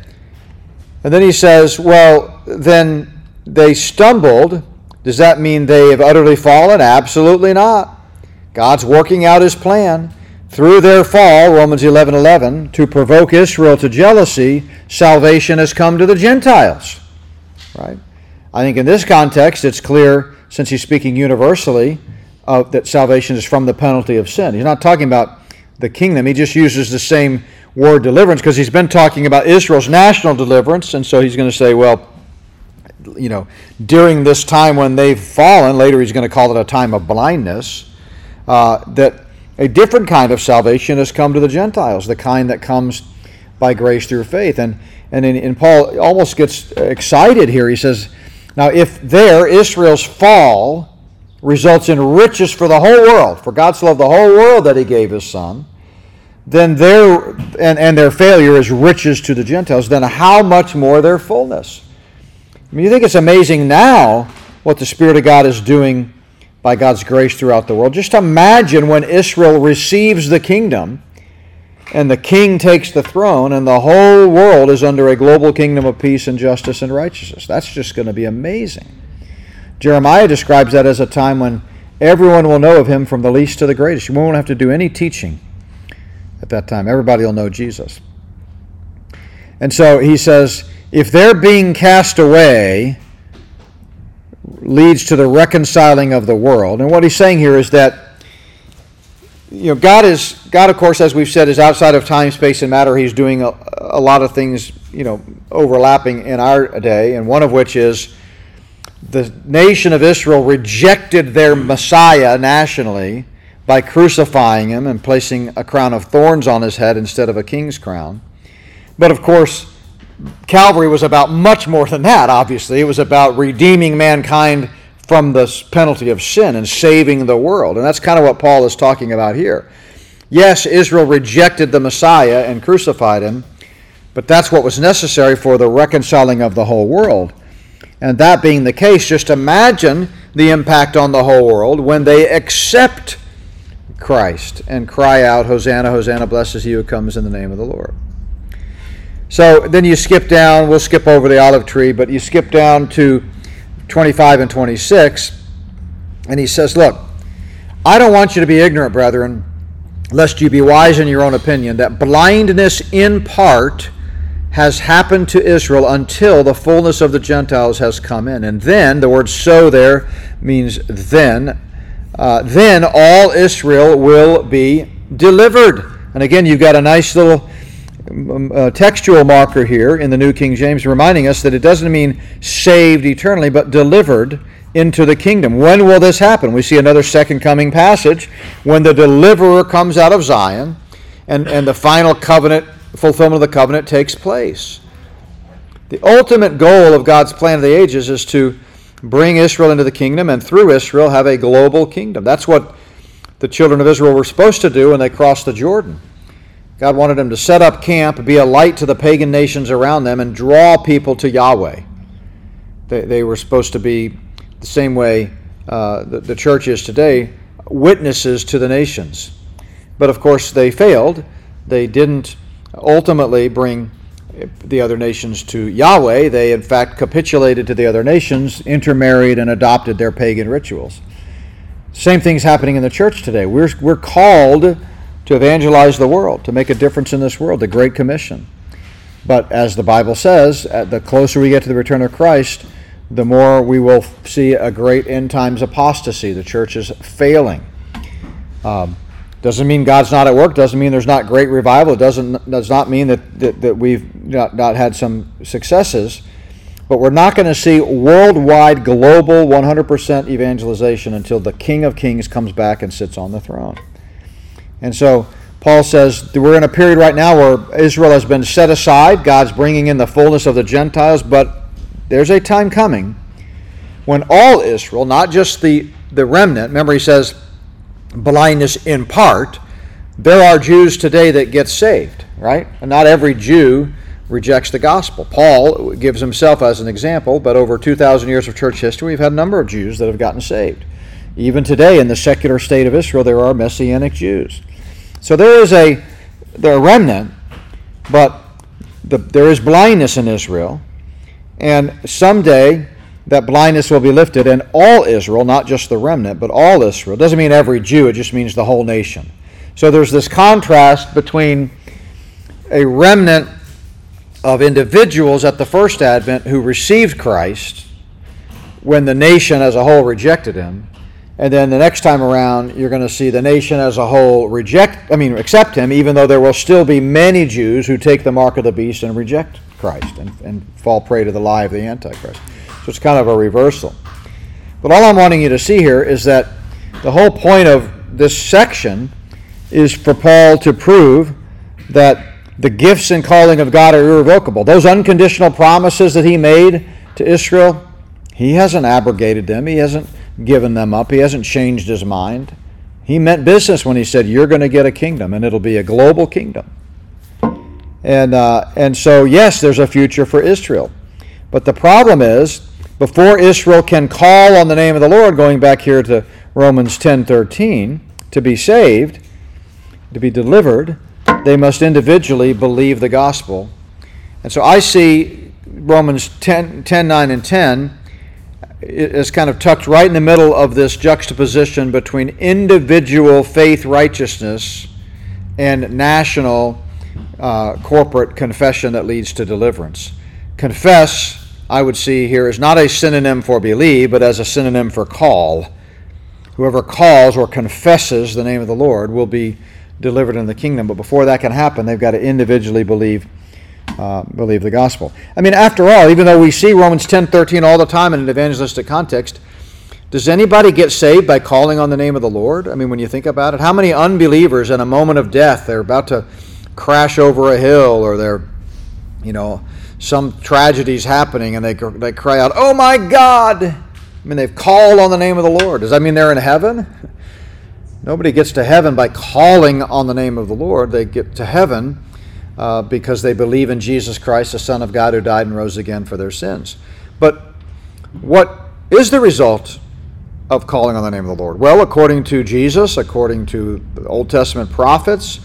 And then he says, well, then they stumbled. Does that mean they have utterly fallen? Absolutely not. God's working out his plan through their fall, Romans 11 11, to provoke Israel to jealousy, salvation has come to the Gentiles. Right? I think in this context, it's clear, since he's speaking universally, uh, that salvation is from the penalty of sin. He's not talking about the kingdom, he just uses the same word deliverance because he's been talking about Israel's national deliverance, and so he's going to say, well, you know, during this time when they've fallen, later he's going to call it a time of blindness, uh, that a different kind of salvation has come to the Gentiles, the kind that comes by grace through faith. And, and, in, Paul almost gets excited here. He says, Now, if there, Israel's fall results in riches for the whole world, for God so loved the whole world that he gave his Son, then their, and, and their failure is riches to the Gentiles, then how much more their fullness? I mean, you think it's amazing now what the Spirit of God is doing by God's grace throughout the world. Just imagine when Israel receives the kingdom and the king takes the throne and the whole world is under a global kingdom of peace and justice and righteousness. That's just going to be amazing. Jeremiah describes that as a time when everyone will know of him from the least to the greatest. You won't have to do any teaching at that time. Everybody will know Jesus. And so he says, if they're being cast away, leads to the reconciling of the world. And what he's saying here is that you know God is God of course as we've said is outside of time space and matter he's doing a, a lot of things you know overlapping in our day and one of which is the nation of Israel rejected their Messiah nationally by crucifying him and placing a crown of thorns on his head instead of a king's crown but of course Calvary was about much more than that, obviously. It was about redeeming mankind from the penalty of sin and saving the world. And that's kind of what Paul is talking about here. Yes, Israel rejected the Messiah and crucified him, but that's what was necessary for the reconciling of the whole world. And that being the case, just imagine the impact on the whole world when they accept Christ and cry out, Hosanna, Hosanna, blessed is he who comes in the name of the Lord. So then you skip down, we'll skip over the olive tree, but you skip down to 25 and 26, and he says, Look, I don't want you to be ignorant, brethren, lest you be wise in your own opinion, that blindness in part has happened to Israel until the fullness of the Gentiles has come in. And then, the word so there means then, uh, then all Israel will be delivered. And again, you've got a nice little uh, textual marker here in the New King James, reminding us that it doesn't mean saved eternally, but delivered into the kingdom. When will this happen? We see another second coming passage when the deliverer comes out of Zion and, and the final covenant, fulfillment of the covenant takes place. The ultimate goal of God's plan of the ages is to bring Israel into the kingdom and through Israel have a global kingdom. That's what the children of Israel were supposed to do when they crossed the Jordan. God wanted them to set up camp, be a light to the pagan nations around them, and draw people to Yahweh. They, they were supposed to be the same way uh, the, the church is today, witnesses to the nations. But of course, they failed. They didn't ultimately bring the other nations to Yahweh. They, in fact, capitulated to the other nations, intermarried, and adopted their pagan rituals. Same thing's happening in the church today. We're, we're called to evangelize the world, to make a difference in this world, the Great Commission. But as the Bible says, the closer we get to the return of Christ, the more we will see a great end times apostasy. The church is failing. Um, doesn't mean God's not at work. Doesn't mean there's not great revival. It doesn't does not mean that that, that we've not, not had some successes. But we're not going to see worldwide, global, 100% evangelization until the King of Kings comes back and sits on the throne. And so Paul says we're in a period right now where Israel has been set aside. God's bringing in the fullness of the Gentiles, but there's a time coming when all Israel, not just the, the remnant, remember he says blindness in part, there are Jews today that get saved, right? And not every Jew rejects the gospel. Paul gives himself as an example, but over 2,000 years of church history, we've had a number of Jews that have gotten saved. Even today, in the secular state of Israel, there are Messianic Jews. So there is a there are remnant, but the, there is blindness in Israel, and someday that blindness will be lifted, and all Israel, not just the remnant, but all Israel. It doesn't mean every Jew; it just means the whole nation. So there's this contrast between a remnant of individuals at the first advent who received Christ when the nation as a whole rejected him and then the next time around, you're going to see the nation as a whole reject, I mean, accept him, even though there will still be many Jews who take the mark of the beast and reject Christ and, and fall prey to the lie of the Antichrist. So it's kind of a reversal. But all I'm wanting you to see here is that the whole point of this section is for Paul to prove that the gifts and calling of God are irrevocable. Those unconditional promises that he made to Israel, he hasn't abrogated them. He hasn't given them up. He hasn't changed his mind. He meant business when he said, You're going to get a kingdom, and it'll be a global kingdom. And, uh, and so, yes, there's a future for Israel. But the problem is, before Israel can call on the name of the Lord, going back here to Romans 10:13, to be saved, to be delivered, they must individually believe the gospel. And so I see Romans 10, 10 9 and 10 is kind of tucked right in the middle of this juxtaposition between individual faith righteousness and national uh, corporate confession that leads to deliverance. Confess, I would see here, is not a synonym for believe, but as a synonym for call. Whoever calls or confesses the name of the Lord will be delivered in the kingdom. But before that can happen, they've got to individually believe uh, believe the gospel. I mean, after all, even though we see Romans 10 13 all the time in an evangelistic context, does anybody get saved by calling on the name of the Lord? I mean, when you think about it, how many unbelievers in a moment of death, they're about to crash over a hill or they're, you know, some tragedy's happening and they, they cry out, Oh my God! I mean, they've called on the name of the Lord. Does that mean they're in heaven? Nobody gets to heaven by calling on the name of the Lord. They get to heaven uh, because they believe in Jesus Christ, the Son of God, who died and rose again for their sins. But what is the result of calling on the name of the Lord? Well, according to Jesus, according to the Old Testament prophets,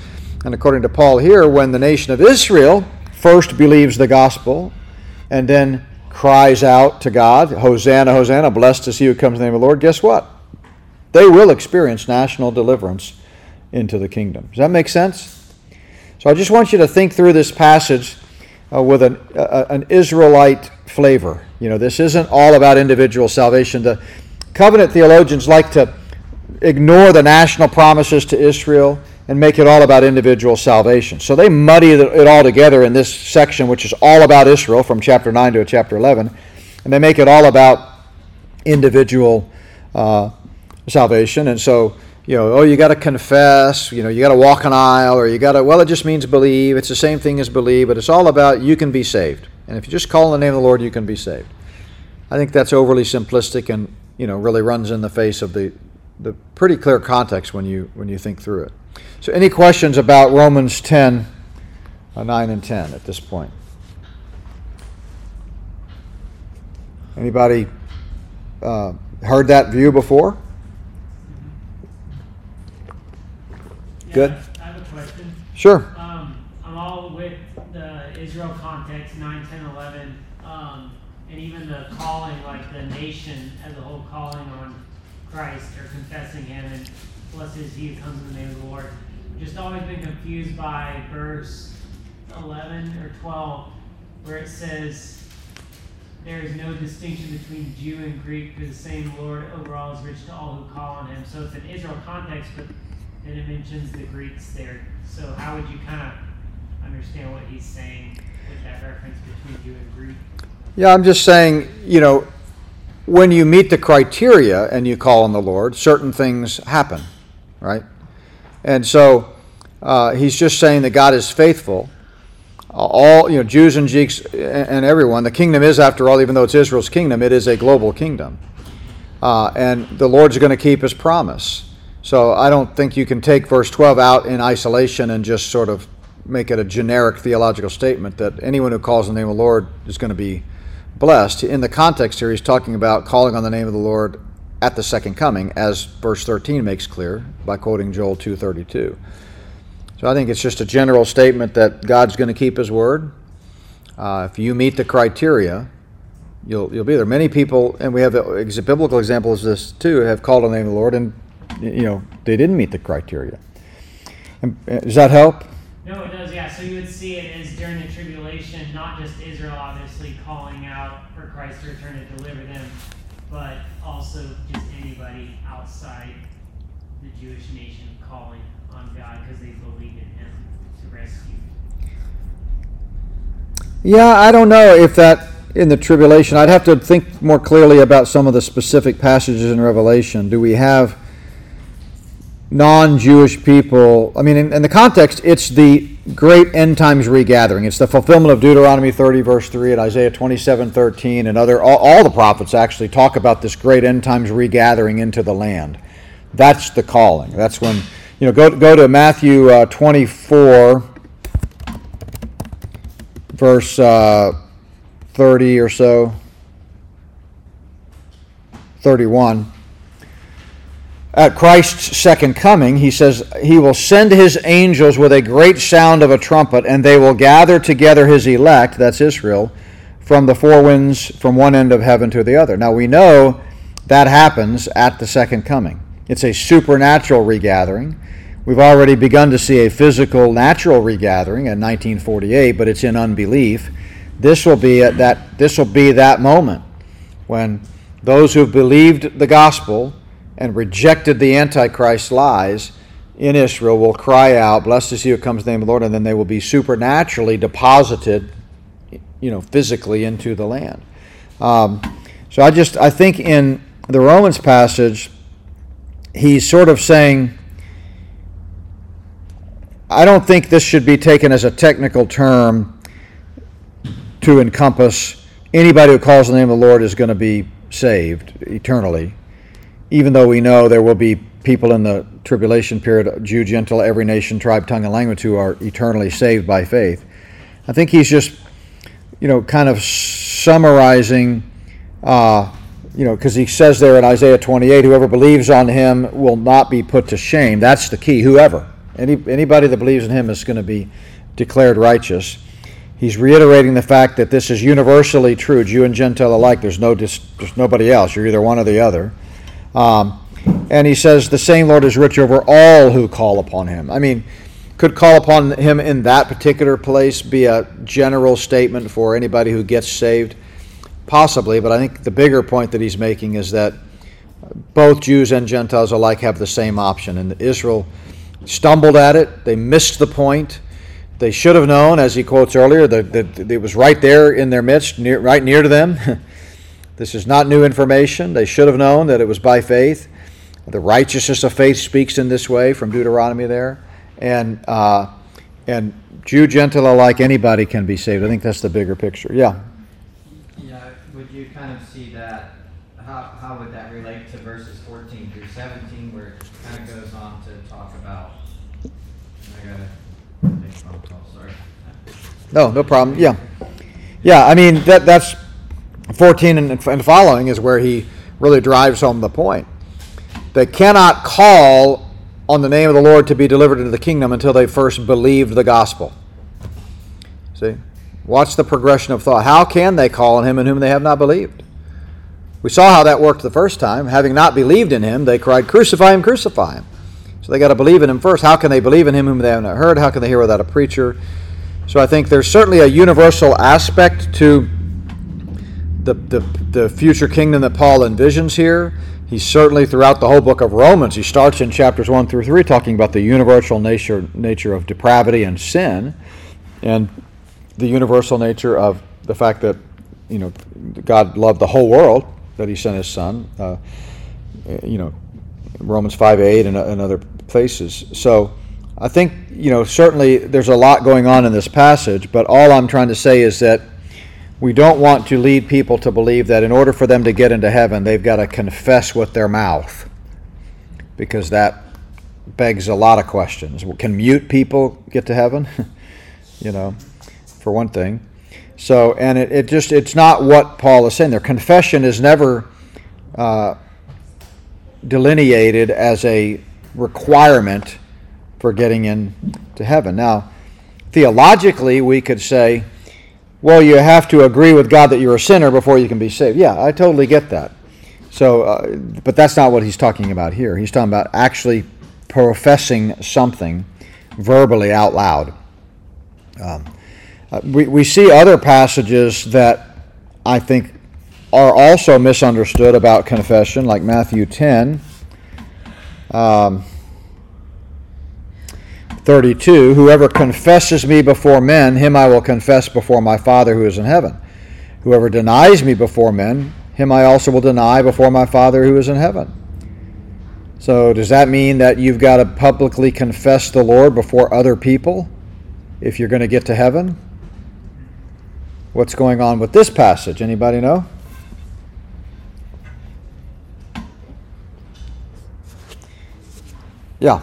and according to Paul here, when the nation of Israel first believes the gospel and then cries out to God, Hosanna, Hosanna, blessed is he who comes in the name of the Lord, guess what? They will experience national deliverance into the kingdom. Does that make sense? So I just want you to think through this passage uh, with an, uh, an Israelite flavor. You know, this isn't all about individual salvation. The covenant theologians like to ignore the national promises to Israel and make it all about individual salvation. So they muddy it all together in this section, which is all about Israel from chapter 9 to chapter 11, and they make it all about individual uh, salvation. And so, you know, oh, you got to confess, you know, you got to walk an aisle, or you got to, well, it just means believe. It's the same thing as believe, but it's all about you can be saved. And if you just call on the name of the Lord, you can be saved. I think that's overly simplistic and, you know, really runs in the face of the, the pretty clear context when you, when you think through it. So, any questions about Romans 10, uh, 9 and 10 at this point? Anybody uh, heard that view before? Good. I have a question. Sure. Um, I'm all with the Israel context, 9, 10, 11, um, and even the calling, like the nation as a whole calling on Christ or confessing Him, and blessed is He who comes in the name of the Lord. Just always been confused by verse 11 or 12, where it says, there is no distinction between Jew and Greek, for the same Lord over all is rich to all who call on him. So it's an Israel context, but it mentions the Greeks there. So how would you kind of understand what he's saying with that reference between Jew and Greek? Yeah, I'm just saying, you know, when you meet the criteria and you call on the Lord, certain things happen, right? And so uh, he's just saying that God is faithful all you know Jews and Greeks and everyone. The kingdom is, after all, even though it's Israel's kingdom, it is a global kingdom, uh, and the Lord's going to keep His promise. So I don't think you can take verse 12 out in isolation and just sort of make it a generic theological statement that anyone who calls on the name of the Lord is going to be blessed. In the context here, he's talking about calling on the name of the Lord at the second coming, as verse 13 makes clear by quoting Joel 2:32. So I think it's just a general statement that God's going to keep His word. Uh, if you meet the criteria, you'll you'll be there. Many people, and we have a biblical examples of this too, have called on the name of the Lord, and you know they didn't meet the criteria. And, uh, does that help? No, it does. Yeah. So you would see it as during the tribulation, not just Israel, obviously calling out for Christ to return to deliver them, but also just anybody outside the Jewish nation calling on God because they believe in Him to rescue. Yeah, I don't know if that in the tribulation. I'd have to think more clearly about some of the specific passages in Revelation. Do we have non Jewish people? I mean, in, in, the context, it's the great end times regathering. It's the fulfillment of Deuteronomy 30, verse 3, and Isaiah 27, 13, and other, all, all the prophets actually talk about this great end times regathering into the land. That's the calling. That's when you know, go, go to Matthew uh, 24, verse uh, 30 or so, 31. At Christ's second coming, he says, He will send His angels with a great sound of a trumpet, and they will gather together His elect, that's Israel, from the four winds from one end of heaven to the other. Now we know that happens at the second coming. It's a supernatural regathering. We've already begun to see a physical, natural regathering in 1948, but it's in unbelief. This will be at that. This will be that moment when those who have believed the gospel and rejected the Antichrist lies in Israel will cry out, "Blessed is he who comes in the name of the Lord," and then they will be supernaturally deposited, you know, physically into the land. Um, so I just I think in the Romans passage, he's sort of saying I don't think this should be taken as a technical term to encompass anybody who calls the name of the Lord is going to be saved eternally, even though we know there will be people in the tribulation period, Jew, Gentile, every nation, tribe, tongue, and language, who are eternally saved by faith. I think he's just, you know, kind of summarizing, uh, you know, because he says there in Isaiah 28, whoever believes on him will not be put to shame. That's the key, whoever. Any, anybody that believes in him is going to be declared righteous. He's reiterating the fact that this is universally true, Jew and Gentile alike. There's no there's nobody else. You're either one or the other. Um, and he says the same Lord is rich over all who call upon him. I mean, could call upon him in that particular place be a general statement for anybody who gets saved? Possibly, but I think the bigger point that he's making is that both Jews and Gentiles alike have the same option, and Israel stumbled at it, they missed the point. They should have known, as he quotes earlier, that, that it was right there in their midst, near, right near to them. this is not new information. They should have known that it was by faith. The righteousness of faith speaks in this way from Deuteronomy there. And, uh, and Jew, Gentile alike, anybody can be saved. I think that's the bigger picture. Yeah. Yeah, would you kind of see that? How, how would that relate to verses 14 through 17, where it kind of goes on to talk about? I take phone call, sorry. No, no problem. Yeah. Yeah, I mean, that, that's 14 and, and following is where he really drives home the point. They cannot call on the name of the Lord to be delivered into the kingdom until they first believed the gospel. See? Watch the progression of thought. How can they call on him in whom they have not believed? We saw how that worked the first time. Having not believed in him, they cried, Crucify him, crucify him. So they got to believe in him first. How can they believe in him whom they have not heard? How can they hear without a preacher? So I think there's certainly a universal aspect to the, the, the future kingdom that Paul envisions here. He's certainly throughout the whole book of Romans. He starts in chapters 1 through 3 talking about the universal nature, nature of depravity and sin and the universal nature of the fact that you know God loved the whole world that he sent his son uh, you know Romans 5 8 and, and other places so I think you know certainly there's a lot going on in this passage but all I'm trying to say is that we don't want to lead people to believe that in order for them to get into heaven they've got to confess with their mouth because that begs a lot of questions can mute people get to heaven you know for one thing. So, and it, it just, it's not what Paul is saying there. Confession is never uh, delineated as a requirement for getting into heaven. Now, theologically, we could say, well, you have to agree with God that you're a sinner before you can be saved. Yeah, I totally get that. So, uh, but that's not what he's talking about here. He's talking about actually professing something verbally out loud. Um, uh, we, we see other passages that I think are also misunderstood about confession, like Matthew 10. Um, 32 Whoever confesses me before men, him I will confess before my Father who is in heaven. Whoever denies me before men, him I also will deny before my Father who is in heaven. So, does that mean that you've got to publicly confess the Lord before other people if you're going to get to heaven? What's going on with this passage? Anybody know? Yeah.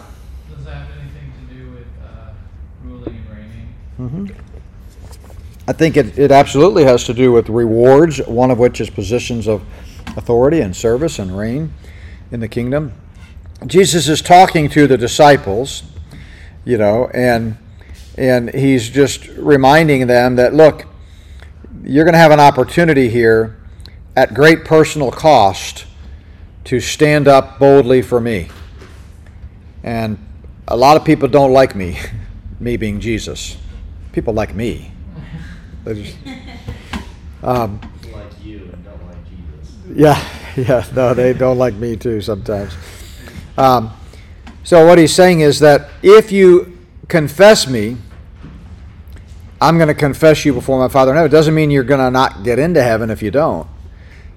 Does that have anything to do with uh, ruling and reigning? Mm-hmm. I think it, it absolutely has to do with rewards, one of which is positions of authority and service and reign in the kingdom. Jesus is talking to the disciples, you know, and and he's just reminding them that look, you're going to have an opportunity here at great personal cost to stand up boldly for me. And a lot of people don't like me, me being Jesus. People like me. Just, um, like you and don't like Jesus. Yeah, yeah, no, they don't like me too sometimes. Um, so what he's saying is that if you confess me, I'm going to confess you before my Father in heaven. It doesn't mean you're going to not get into heaven if you don't.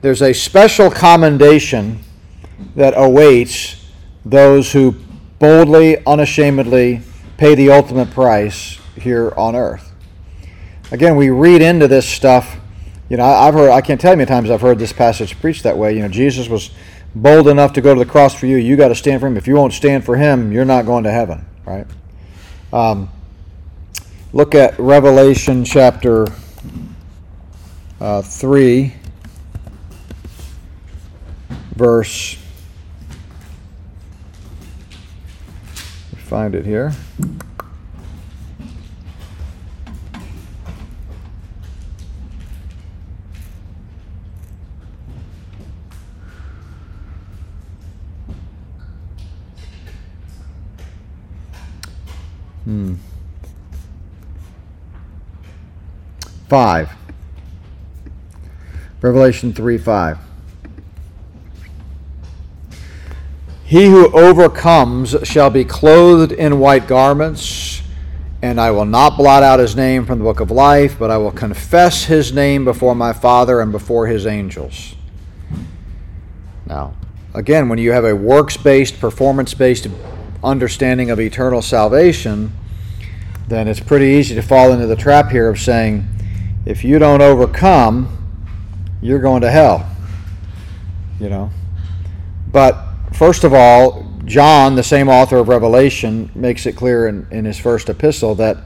There's a special commendation that awaits those who boldly, unashamedly pay the ultimate price here on earth. Again, we read into this stuff. You know, I've heard, I can't tell you how many times I've heard this passage preached that way. You know, Jesus was bold enough to go to the cross for you. You got to stand for him. If you won't stand for him, you're not going to heaven, right? Um, look at Revelation chapter uh, 3, verse. Find it here. Hmm. 5. Revelation 3 5. He who overcomes shall be clothed in white garments, and I will not blot out his name from the book of life, but I will confess his name before my Father and before his angels. Now, again, when you have a works based, performance based understanding of eternal salvation, then it's pretty easy to fall into the trap here of saying, if you don't overcome, you're going to hell. You know? But first of all, John, the same author of Revelation, makes it clear in, in his first epistle that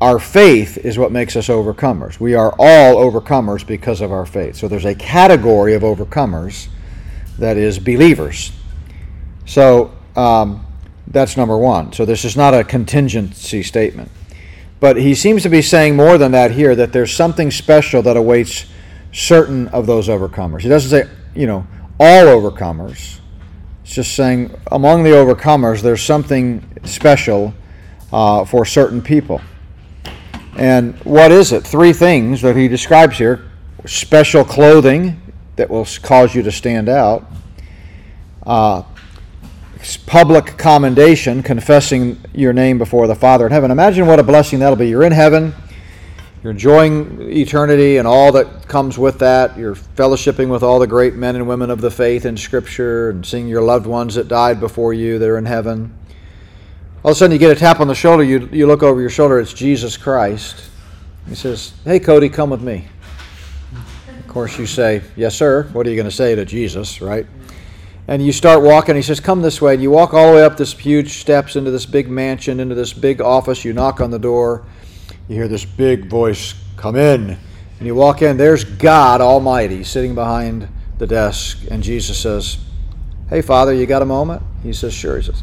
our faith is what makes us overcomers. We are all overcomers because of our faith. So there's a category of overcomers that is believers. So um, that's number one. So this is not a contingency statement. But he seems to be saying more than that here that there's something special that awaits certain of those overcomers. He doesn't say, you know, all overcomers. It's just saying among the overcomers, there's something special uh, for certain people. And what is it? Three things that he describes here special clothing that will cause you to stand out, uh, public commendation, confessing your name before the Father in heaven. Imagine what a blessing that'll be. You're in heaven, you're enjoying eternity and all that comes with that. You're fellowshipping with all the great men and women of the faith in Scripture and seeing your loved ones that died before you that are in heaven. All of a sudden, you get a tap on the shoulder. You, you look over your shoulder, it's Jesus Christ. He says, Hey, Cody, come with me. Of course, you say, Yes, sir. What are you going to say to Jesus, right? And you start walking. He says, Come this way. And you walk all the way up this huge steps into this big mansion, into this big office. You knock on the door. You hear this big voice, Come in. And you walk in. There's God Almighty sitting behind the desk. And Jesus says, Hey, Father, you got a moment? He says, Sure. He says,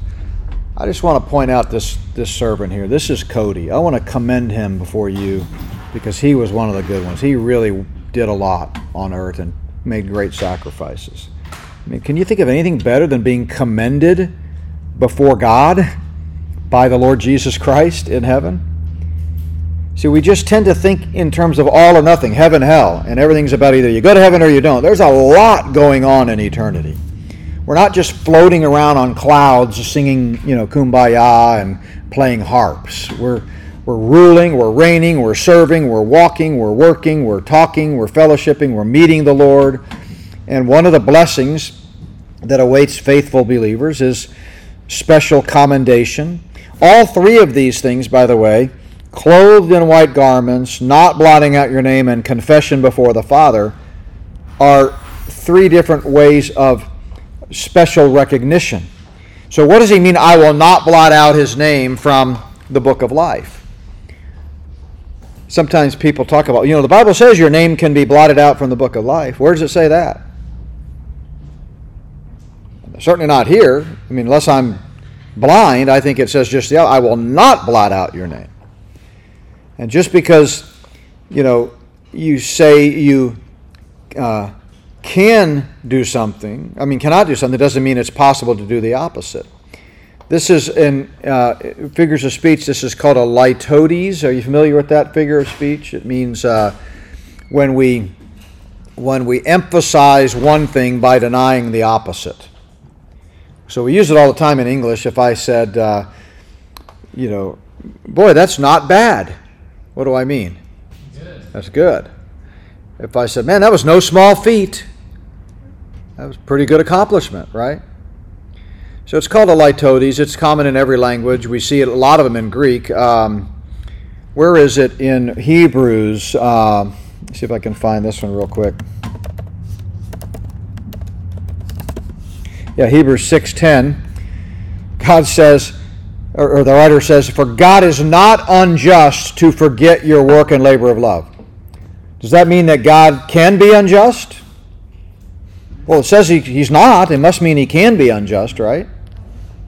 I just want to point out this, this servant here. This is Cody. I want to commend him before you because he was one of the good ones. He really did a lot on earth and made great sacrifices. I mean, can you think of anything better than being commended before God by the Lord Jesus Christ in heaven? See, we just tend to think in terms of all or nothing, heaven, hell, and everything's about either you go to heaven or you don't. There's a lot going on in eternity. We're not just floating around on clouds singing, you know, kumbaya and playing harps. We're we're ruling, we're reigning, we're serving, we're walking, we're working, we're talking, we're fellowshipping, we're meeting the Lord. And one of the blessings that awaits faithful believers is special commendation. All three of these things, by the way, clothed in white garments, not blotting out your name, and confession before the Father, are three different ways of special recognition. So, what does he mean, I will not blot out his name from the book of life? Sometimes people talk about, you know, the Bible says your name can be blotted out from the book of life. Where does it say that? Certainly not here. I mean, unless I'm blind, I think it says just the I will not blot out your name. And just because, you know, you say you uh, can do something, I mean, cannot do something, doesn't mean it's possible to do the opposite. This is in uh, figures of speech, this is called a litotes. Are you familiar with that figure of speech? It means uh, when we when we emphasize one thing by denying the opposite. So we use it all the time in English. If I said, uh, you know, boy, that's not bad, what do I mean? Good. That's good. If I said, man, that was no small feat, that was pretty good accomplishment, right? So it's called a litotes. It's common in every language. We see it, a lot of them in Greek. Um, where is it in Hebrews? Uh, see if I can find this one real quick. Yeah, Hebrews 6:10, God says, or, or the writer says, "For God is not unjust to forget your work and labor of love." Does that mean that God can be unjust? Well, it says he, he's not. It must mean he can be unjust, right?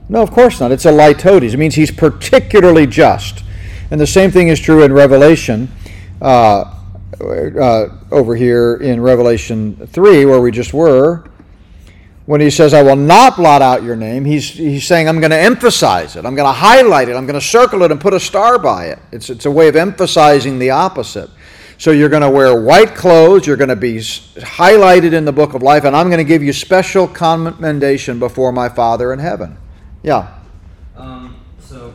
No, of course not. It's a litotes. It means he's particularly just. And the same thing is true in Revelation, uh, uh, over here in Revelation 3, where we just were when he says, I will not blot out your name, he's, he's saying, I'm going to emphasize it. I'm going to highlight it. I'm going to circle it and put a star by it. It's, it's a way of emphasizing the opposite. So you're going to wear white clothes, you're going to be highlighted in the book of life, and I'm going to give you special commendation before my Father in heaven. Yeah. Um, so,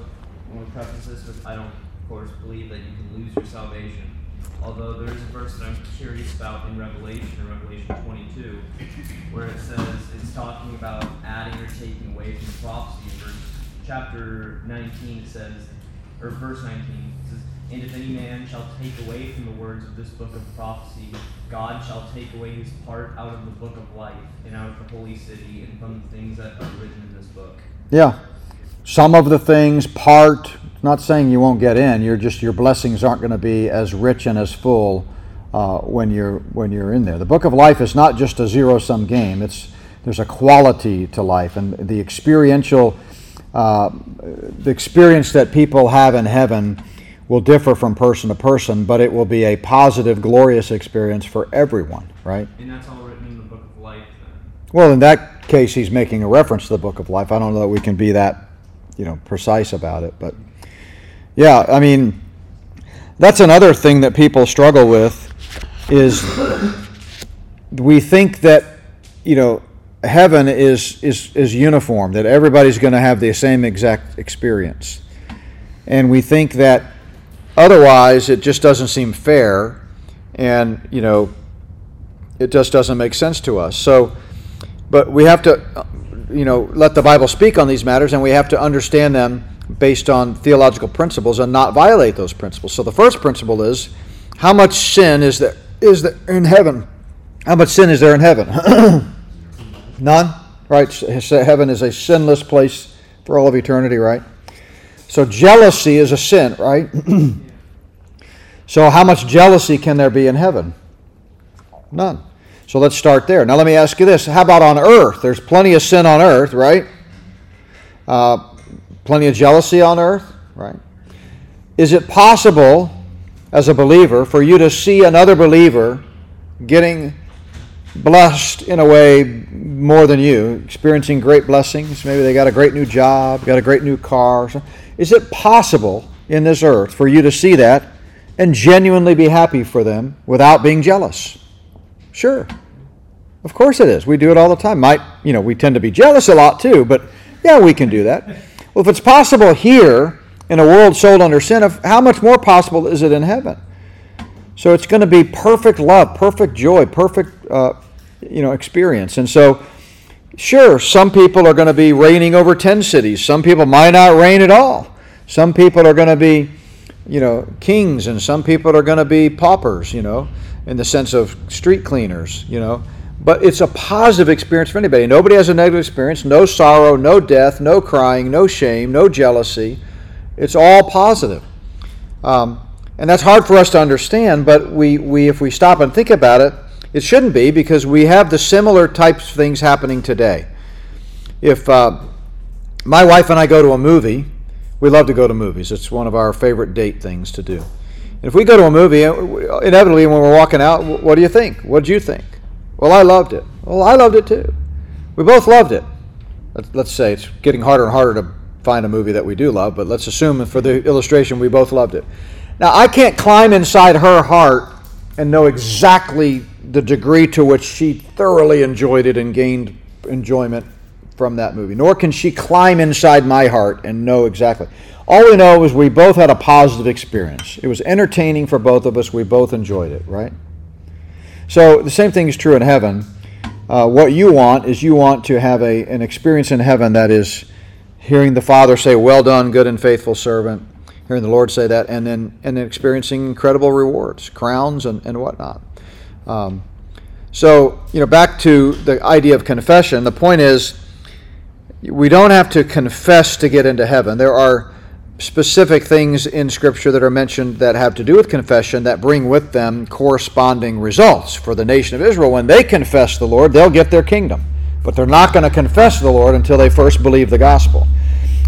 I want to preface this with I don't, of course, believe that you can lose your salvation. Although there is a verse that I'm curious about in Revelation, in Revelation 22, where it says it's talking about adding or taking away from the prophecy. Verse, chapter 19 says, or verse 19 it says, And if any man shall take away from the words of this book of prophecy, God shall take away his part out of the book of life, and out of the holy city, and from the things that are written in this book. Yeah. Some of the things, part, not saying you won't get in, you're just, your blessings aren't going to be as rich and as full uh, when, you're, when you're in there. The book of life is not just a zero sum game, it's, there's a quality to life, and the experiential, uh, the experience that people have in heaven will differ from person to person, but it will be a positive, glorious experience for everyone, right? And that's all written in the book of life then. Well, in that case, he's making a reference to the book of life. I don't know that we can be that, you know, precise about it, but yeah, I mean, that's another thing that people struggle with is we think that you know heaven is is is uniform that everybody's going to have the same exact experience. And we think that otherwise it just doesn't seem fair and you know it just doesn't make sense to us. So but we have to you know let the bible speak on these matters and we have to understand them based on theological principles and not violate those principles. So the first principle is how much sin is there is there in heaven? How much sin is there in heaven none right heaven is a sinless place for all of eternity right so jealousy is a sin right so how much jealousy can there be in heaven none so let's start there. Now, let me ask you this. How about on earth? There's plenty of sin on earth, right? Uh, plenty of jealousy on earth, right? Is it possible, as a believer, for you to see another believer getting blessed in a way more than you, experiencing great blessings? Maybe they got a great new job, got a great new car. Is it possible in this earth for you to see that and genuinely be happy for them without being jealous? Sure. Of course it is. We do it all the time. Might, you know, we tend to be jealous a lot too, but yeah, we can do that. Well, if it's possible here in a world sold under sin, how much more possible is it in heaven? So it's going to be perfect love, perfect joy, perfect, uh, you know, experience. And so, sure, some people are going to be reigning over 10 cities. Some people might not reign at all. Some people are going to be, you know, kings, and some people are going to be paupers, you know in the sense of street cleaners, you know. But it's a positive experience for anybody. Nobody has a negative experience. No sorrow, no death, no crying, no shame, no jealousy. It's all positive. Um, and that's hard for us to understand, but we, we, if we stop and think about it, it shouldn't be because we have the similar types of things happening today. If uh, my wife and I go to a movie, we love to go to movies. It's one of our favorite date things to do. And if we go to a movie, inevitably when we're walking out, what do you think? What did you think? Well, I loved it. Well, I loved it too. We both loved it. Let's say it's getting harder and harder to find a movie that we do love, but let's assume for the illustration we both loved it. Now, I can't climb inside her heart and know exactly the degree to which she thoroughly enjoyed it and gained enjoyment from that movie, nor can she climb inside my heart and know exactly. All we know is we both had a positive experience. It was entertaining for both of us. We both enjoyed it, right? So the same thing is true in heaven. Uh, what you want is you want to have a, an experience in heaven that is hearing the Father say, Well done, good and faithful servant, hearing the Lord say that, and then, and then experiencing incredible rewards, crowns, and, and whatnot. Um, so, you know, back to the idea of confession, the point is we don't have to confess to get into heaven. There are specific things in Scripture that are mentioned that have to do with confession that bring with them corresponding results. For the nation of Israel, when they confess the Lord, they'll get their kingdom. But they're not going to confess the Lord until they first believe the gospel.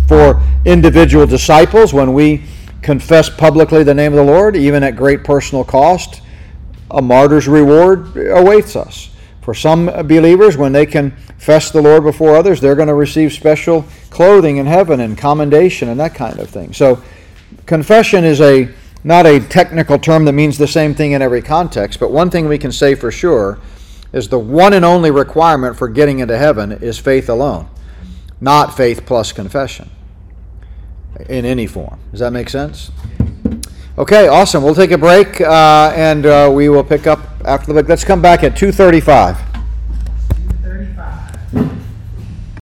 For individual disciples, when we confess publicly the name of the Lord, even at great personal cost, a martyr's reward awaits us. For some believers, when they confess the Lord before others, they're going to receive special clothing in heaven and commendation and that kind of thing. So, confession is a not a technical term that means the same thing in every context, but one thing we can say for sure is the one and only requirement for getting into heaven is faith alone, not faith plus confession in any form. Does that make sense? Okay, awesome. We'll take a break uh, and uh, we will pick up after the break. Let's come back at 2:35. Thirty-five.